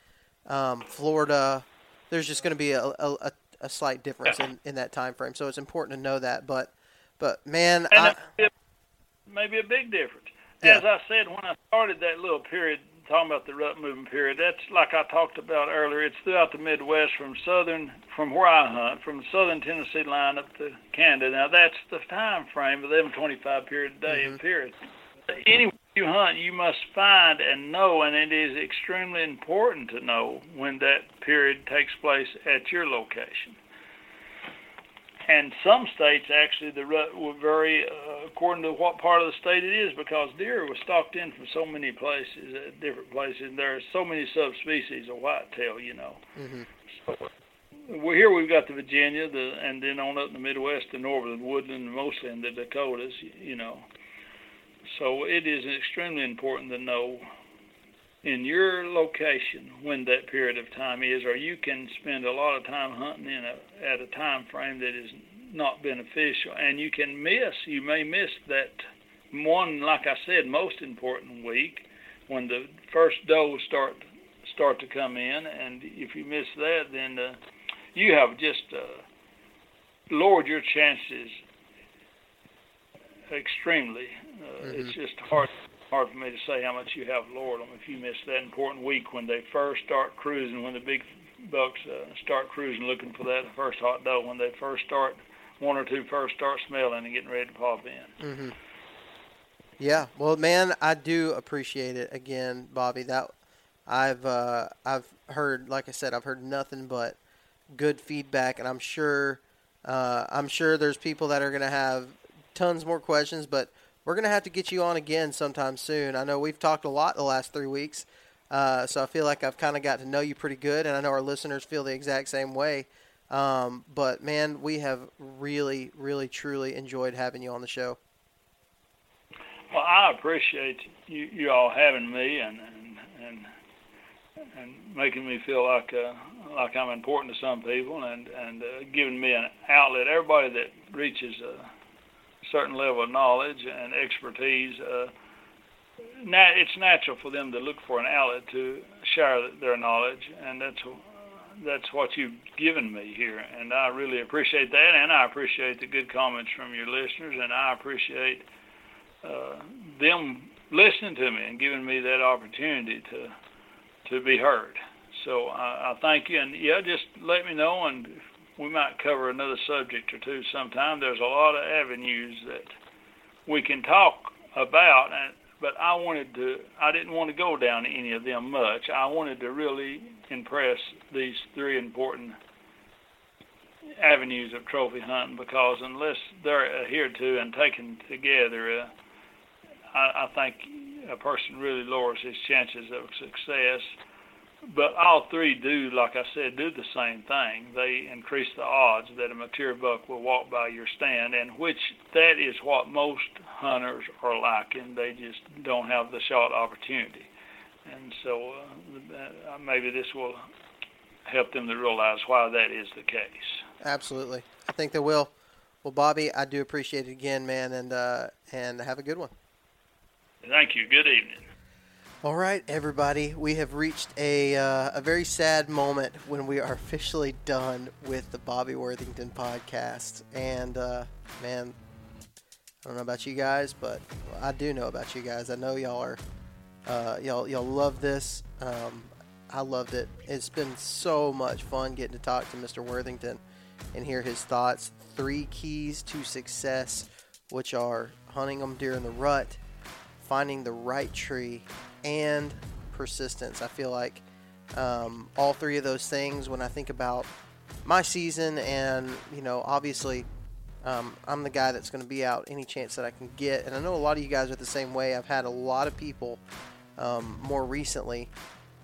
um, Florida, there's just going to be a, a, a, slight difference in, in that time frame. So it's important to know that. But but man, I, maybe a big difference. Yeah. As I said when I started that little period talking about the rut movement period, that's like I talked about earlier. It's throughout the Midwest, from southern, from where I hunt, from the southern Tennessee line up to Canada. Now that's the time frame, 11:25 period a day Mhm. period. Anywhere you hunt, you must find and know, and it is extremely important to know when that period takes place at your location. And some states actually the rut will vary uh, according to what part of the state it is because deer was stalked in from so many places at different places. And there are so many subspecies of whitetail, you know. hmm Well, here we've got the Virginia, the and then on up in the Midwest, the northern woodland, mostly in the Dakotas, you know. So it is extremely important to know in your location when that period of time is, or you can spend a lot of time hunting in a at a time frame that is not beneficial, and you can miss. You may miss that one, like I said, most important week when the first does start start to come in, and if you miss that, then uh, you have just uh, lowered your chances extremely. Uh, It's just hard hard for me to say how much you have lowered them if you miss that important week when they first start cruising, when the big bucks uh, start cruising looking for that first hot doe, when they first start one or two first start smelling and getting ready to pop in. Mm-hmm. Yeah, well, man, I do appreciate it again, Bobby. That I've uh, I've heard, like I said, I've heard nothing but good feedback, and I'm sure uh, I'm sure there's people that are gonna have tons more questions, but we're gonna have to get you on again sometime soon. I know we've talked a lot the last three weeks, uh, so I feel like I've kind of got to know you pretty good, and I know our listeners feel the exact same way. Um, but man, we have really, really, truly enjoyed having you on the show. Well, I appreciate you, you all having me and and and, and making me feel like uh, like I'm important to some people and and uh, giving me an outlet. Everybody that reaches a certain level of knowledge and expertise, uh, nat- it's natural for them to look for an outlet to share their knowledge, and that's that's what you've given me here, and I really appreciate that, and I appreciate the good comments from your listeners, and I appreciate uh, them listening to me and giving me that opportunity to to be heard. So I, I thank you, and yeah, just let me know, and we might cover another subject or two sometime. There's a lot of avenues that we can talk about, but I wanted to. I didn't want to go down any of them much. I wanted to really impress these three important avenues of trophy hunting because unless they're adhered to and taken together, uh, I, I think a person really lowers his chances of success. But all three do, like I said, do the same thing. They increase the odds that a mature buck will walk by your stand, and which that is what most hunters are liking. They just don't have the shot opportunity, and so uh, maybe this will help them to realize why that is the case. Absolutely, I think they will. Well, Bobby, I do appreciate it again, man, and uh, and have a good one. Thank you. Good evening. All right, everybody, we have reached a uh, a very sad moment when we are officially done with the Bobby Worthington podcast. And uh, man, I don't know about you guys, but I do know about you guys. I know y'all are uh, y'all y'all love this. Um, I loved it. It's been so much fun getting to talk to Mr. Worthington and hear his thoughts. Three keys to success, which are hunting them during the rut, finding the right tree, and persistence. I feel like um, all three of those things, when I think about my season, and you know, obviously, um, I'm the guy that's going to be out any chance that I can get. And I know a lot of you guys are the same way. I've had a lot of people um, more recently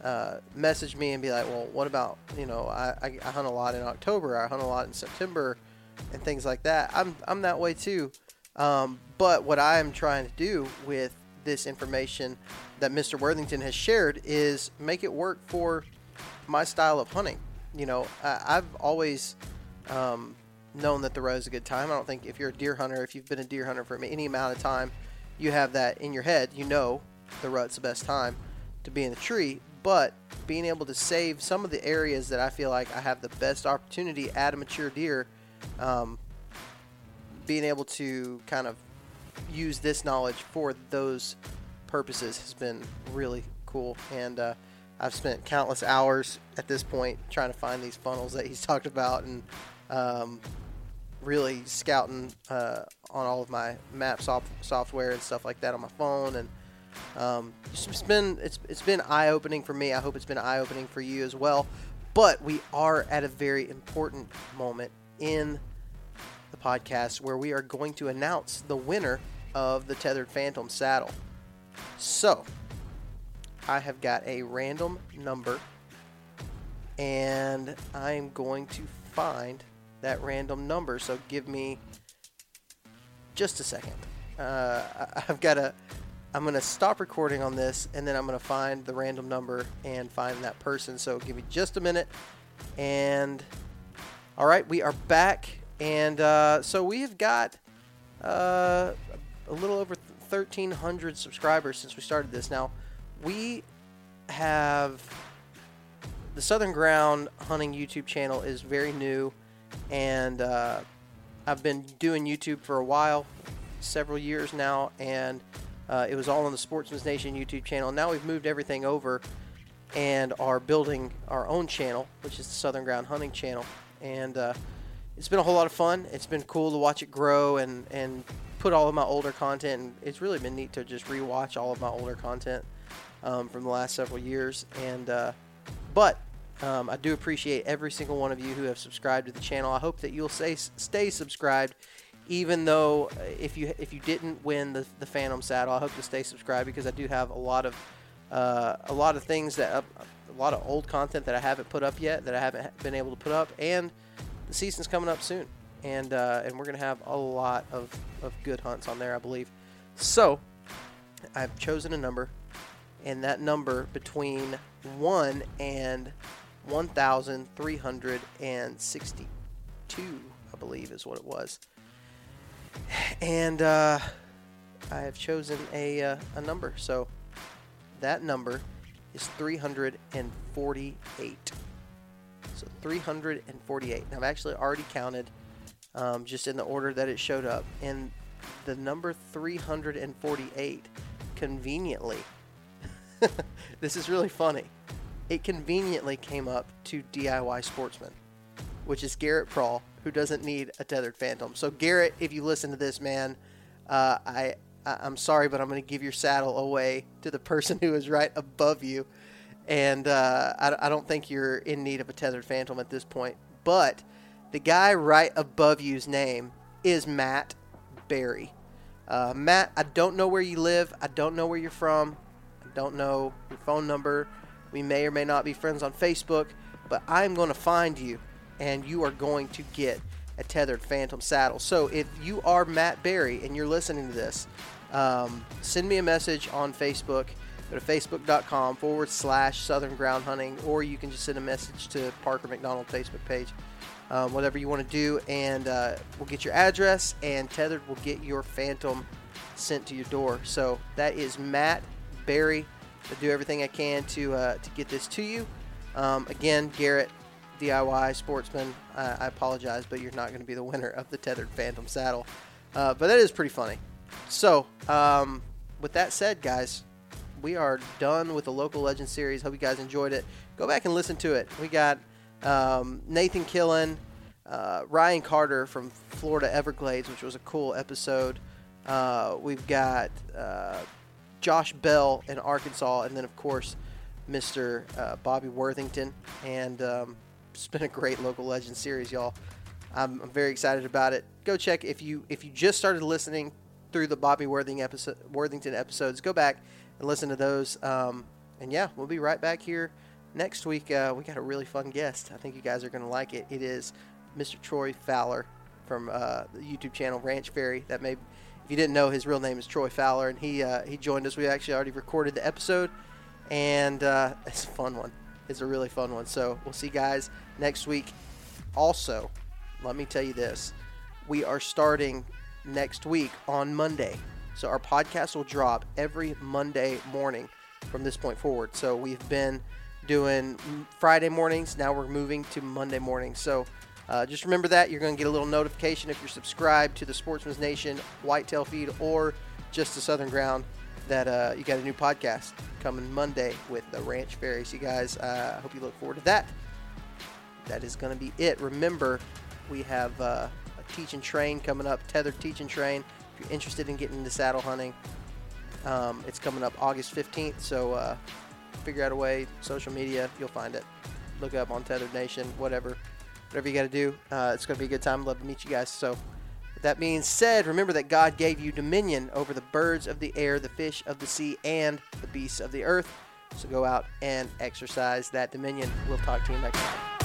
uh, message me and be like, well, what about, you know, I, I, I, hunt a lot in October, I hunt a lot in September, and things like that. I'm, I'm that way too. Um, but what I am trying to do with this information that Mr. Worthington has shared is make it work for my style of hunting. You know, I, have always um, known that the rut is a good time. I don't think if you're a deer hunter, if you've been a deer hunter for any amount of time, you have that in your head. You know the rut's the best time to be in the tree. But being able to save some of the areas that I feel like I have the best opportunity at a mature deer, um, being able to kind of use this knowledge for those purposes has been really cool. And uh, I've spent countless hours at this point trying to find these funnels that he's talked about and um, really scouting uh, on all of my map soft- software and stuff like that on my phone. And um, it's been it's, it's been eye opening for me. I hope it's been eye opening for you as well. But we are at a very important moment in podcast where we are going to announce the winner of the Tethrd Phantom saddle. So, I have got a random number, and I'm going to find that random number. So, give me just a second. Uh, I've got a. I'm going to stop recording on this, and then I'm going to find the random number and find that person. So, give me just a minute. And, all right, we are back. And uh, so, we have got uh, a little over 1,300 subscribers since we started this. Now, we have the Southern Ground Hunting YouTube channel is very new, and uh, I've been doing YouTube for a while, several years now, and uh, it was all on the Sportsman's Nation YouTube channel. Now we've moved everything over and are building our own channel, which is the Southern Ground Hunting channel, and uh, it's been a whole lot of fun. It's been cool to watch it grow and and put all of my older content. And it's really been neat to just rewatch all of my older content um, from the last several years. And uh, but um, I do appreciate every single one of you who have subscribed to the channel. I hope that you'll stay stay subscribed, even though uh, if you if you didn't win the the Phantom saddle, I hope to stay subscribed because I do have a lot of uh, a lot of things that uh, a lot of old content that I haven't put up yet that I haven't been able to put up, and the season's coming up soon and uh, and we're gonna have a lot of, of good hunts on there, I believe. So I've chosen a number, and that number between one and one thousand three hundred and sixty-two, I believe, is what it was. And uh, I have chosen a uh, a number, so that number is three hundred and forty-eight. So 348. And I've actually already counted um, just in the order that it showed up. And the number 348 conveniently, this is really funny, it conveniently came up to DIY Sportsman, which is Garrett Prawl, who doesn't need a Tethrd Phantom. So, Garrett, if you listen to this, man, uh, I, I am sorry, but I'm going to give your saddle away to the person who is right above you. And uh, I, I don't think you're in need of a Tethrd Phantom at this point. But the guy right above you's name is Matt Barry. Uh, Matt, I don't know where you live. I don't know where you're from. I don't know your phone number. We may or may not be friends on Facebook, but I'm going to find you, and you are going to get a Tethrd Phantom saddle. So if you are Matt Barry and you're listening to this, um, send me a message on Facebook. Go to facebook.com forward slash Southern Ground Hunting, or you can just send a message to Parker McDonald Facebook page. Um, whatever you want to do, and uh, we'll get your address, and Tethrd will get your Phantom sent to your door. So that is Matt Barry. I do everything I can to uh, to get this to you. Um, again, Garrett, DIY Sportsman. Uh, I apologize, but you're not going to be the winner of the Tethrd Phantom saddle. Uh, but that is pretty funny. So, um, with that said, guys, we are done with the local legend series. Hope you guys enjoyed it. Go back and listen to it. We got um, Nathan Killen, uh, Ryan Carter from Florida Everglades, which was a cool episode. Uh, we've got uh, Josh Bell in Arkansas, and then of course Mr. Uh, Bobby Worthington. And um, it's been a great local legend series, y'all. I'm, I'm, very excited about it. Go check if you if you just started listening through the Bobby Worthington, episode, Worthington episodes. Go back and listen to those. Um, and yeah, we'll be right back here next week. Uh, we got a really fun guest. I think you guys are going to like it. It is Mr. Troy Fowler from uh, the YouTube channel Ranch Fairy. That may, if you didn't know, his real name is Troy Fowler, and he uh, he joined us. We actually already recorded the episode, and uh, it's a fun one. It's a really fun one. So we'll see you guys next week. Also, let me tell you this: we are starting next week on Monday. So our podcast will drop every Monday morning from this point forward. So we've been doing Friday mornings. Now we're moving to Monday mornings. So uh, just remember that. You're going to get a little notification if you're subscribed to the Sportsman's Nation Whitetail feed or just the Southern Ground that uh, you got a new podcast coming Monday with the Ranch Fairies. You guys, I uh, hope you look forward to that. That is going to be it. Remember, we have uh, a teach and train coming up, Tethrd teach and train. You're interested in getting into saddle hunting, um, it's coming up August 15th. So uh, figure out a way, social media, you'll find it. Look up on Tethrd Nation, whatever, whatever you got to do. Uh, it's going to be a good time. Love to meet you guys. So, that being said, remember that God gave you dominion over the birds of the air, the fish of the sea, and the beasts of the earth. So go out and exercise that dominion. We'll talk to you next time.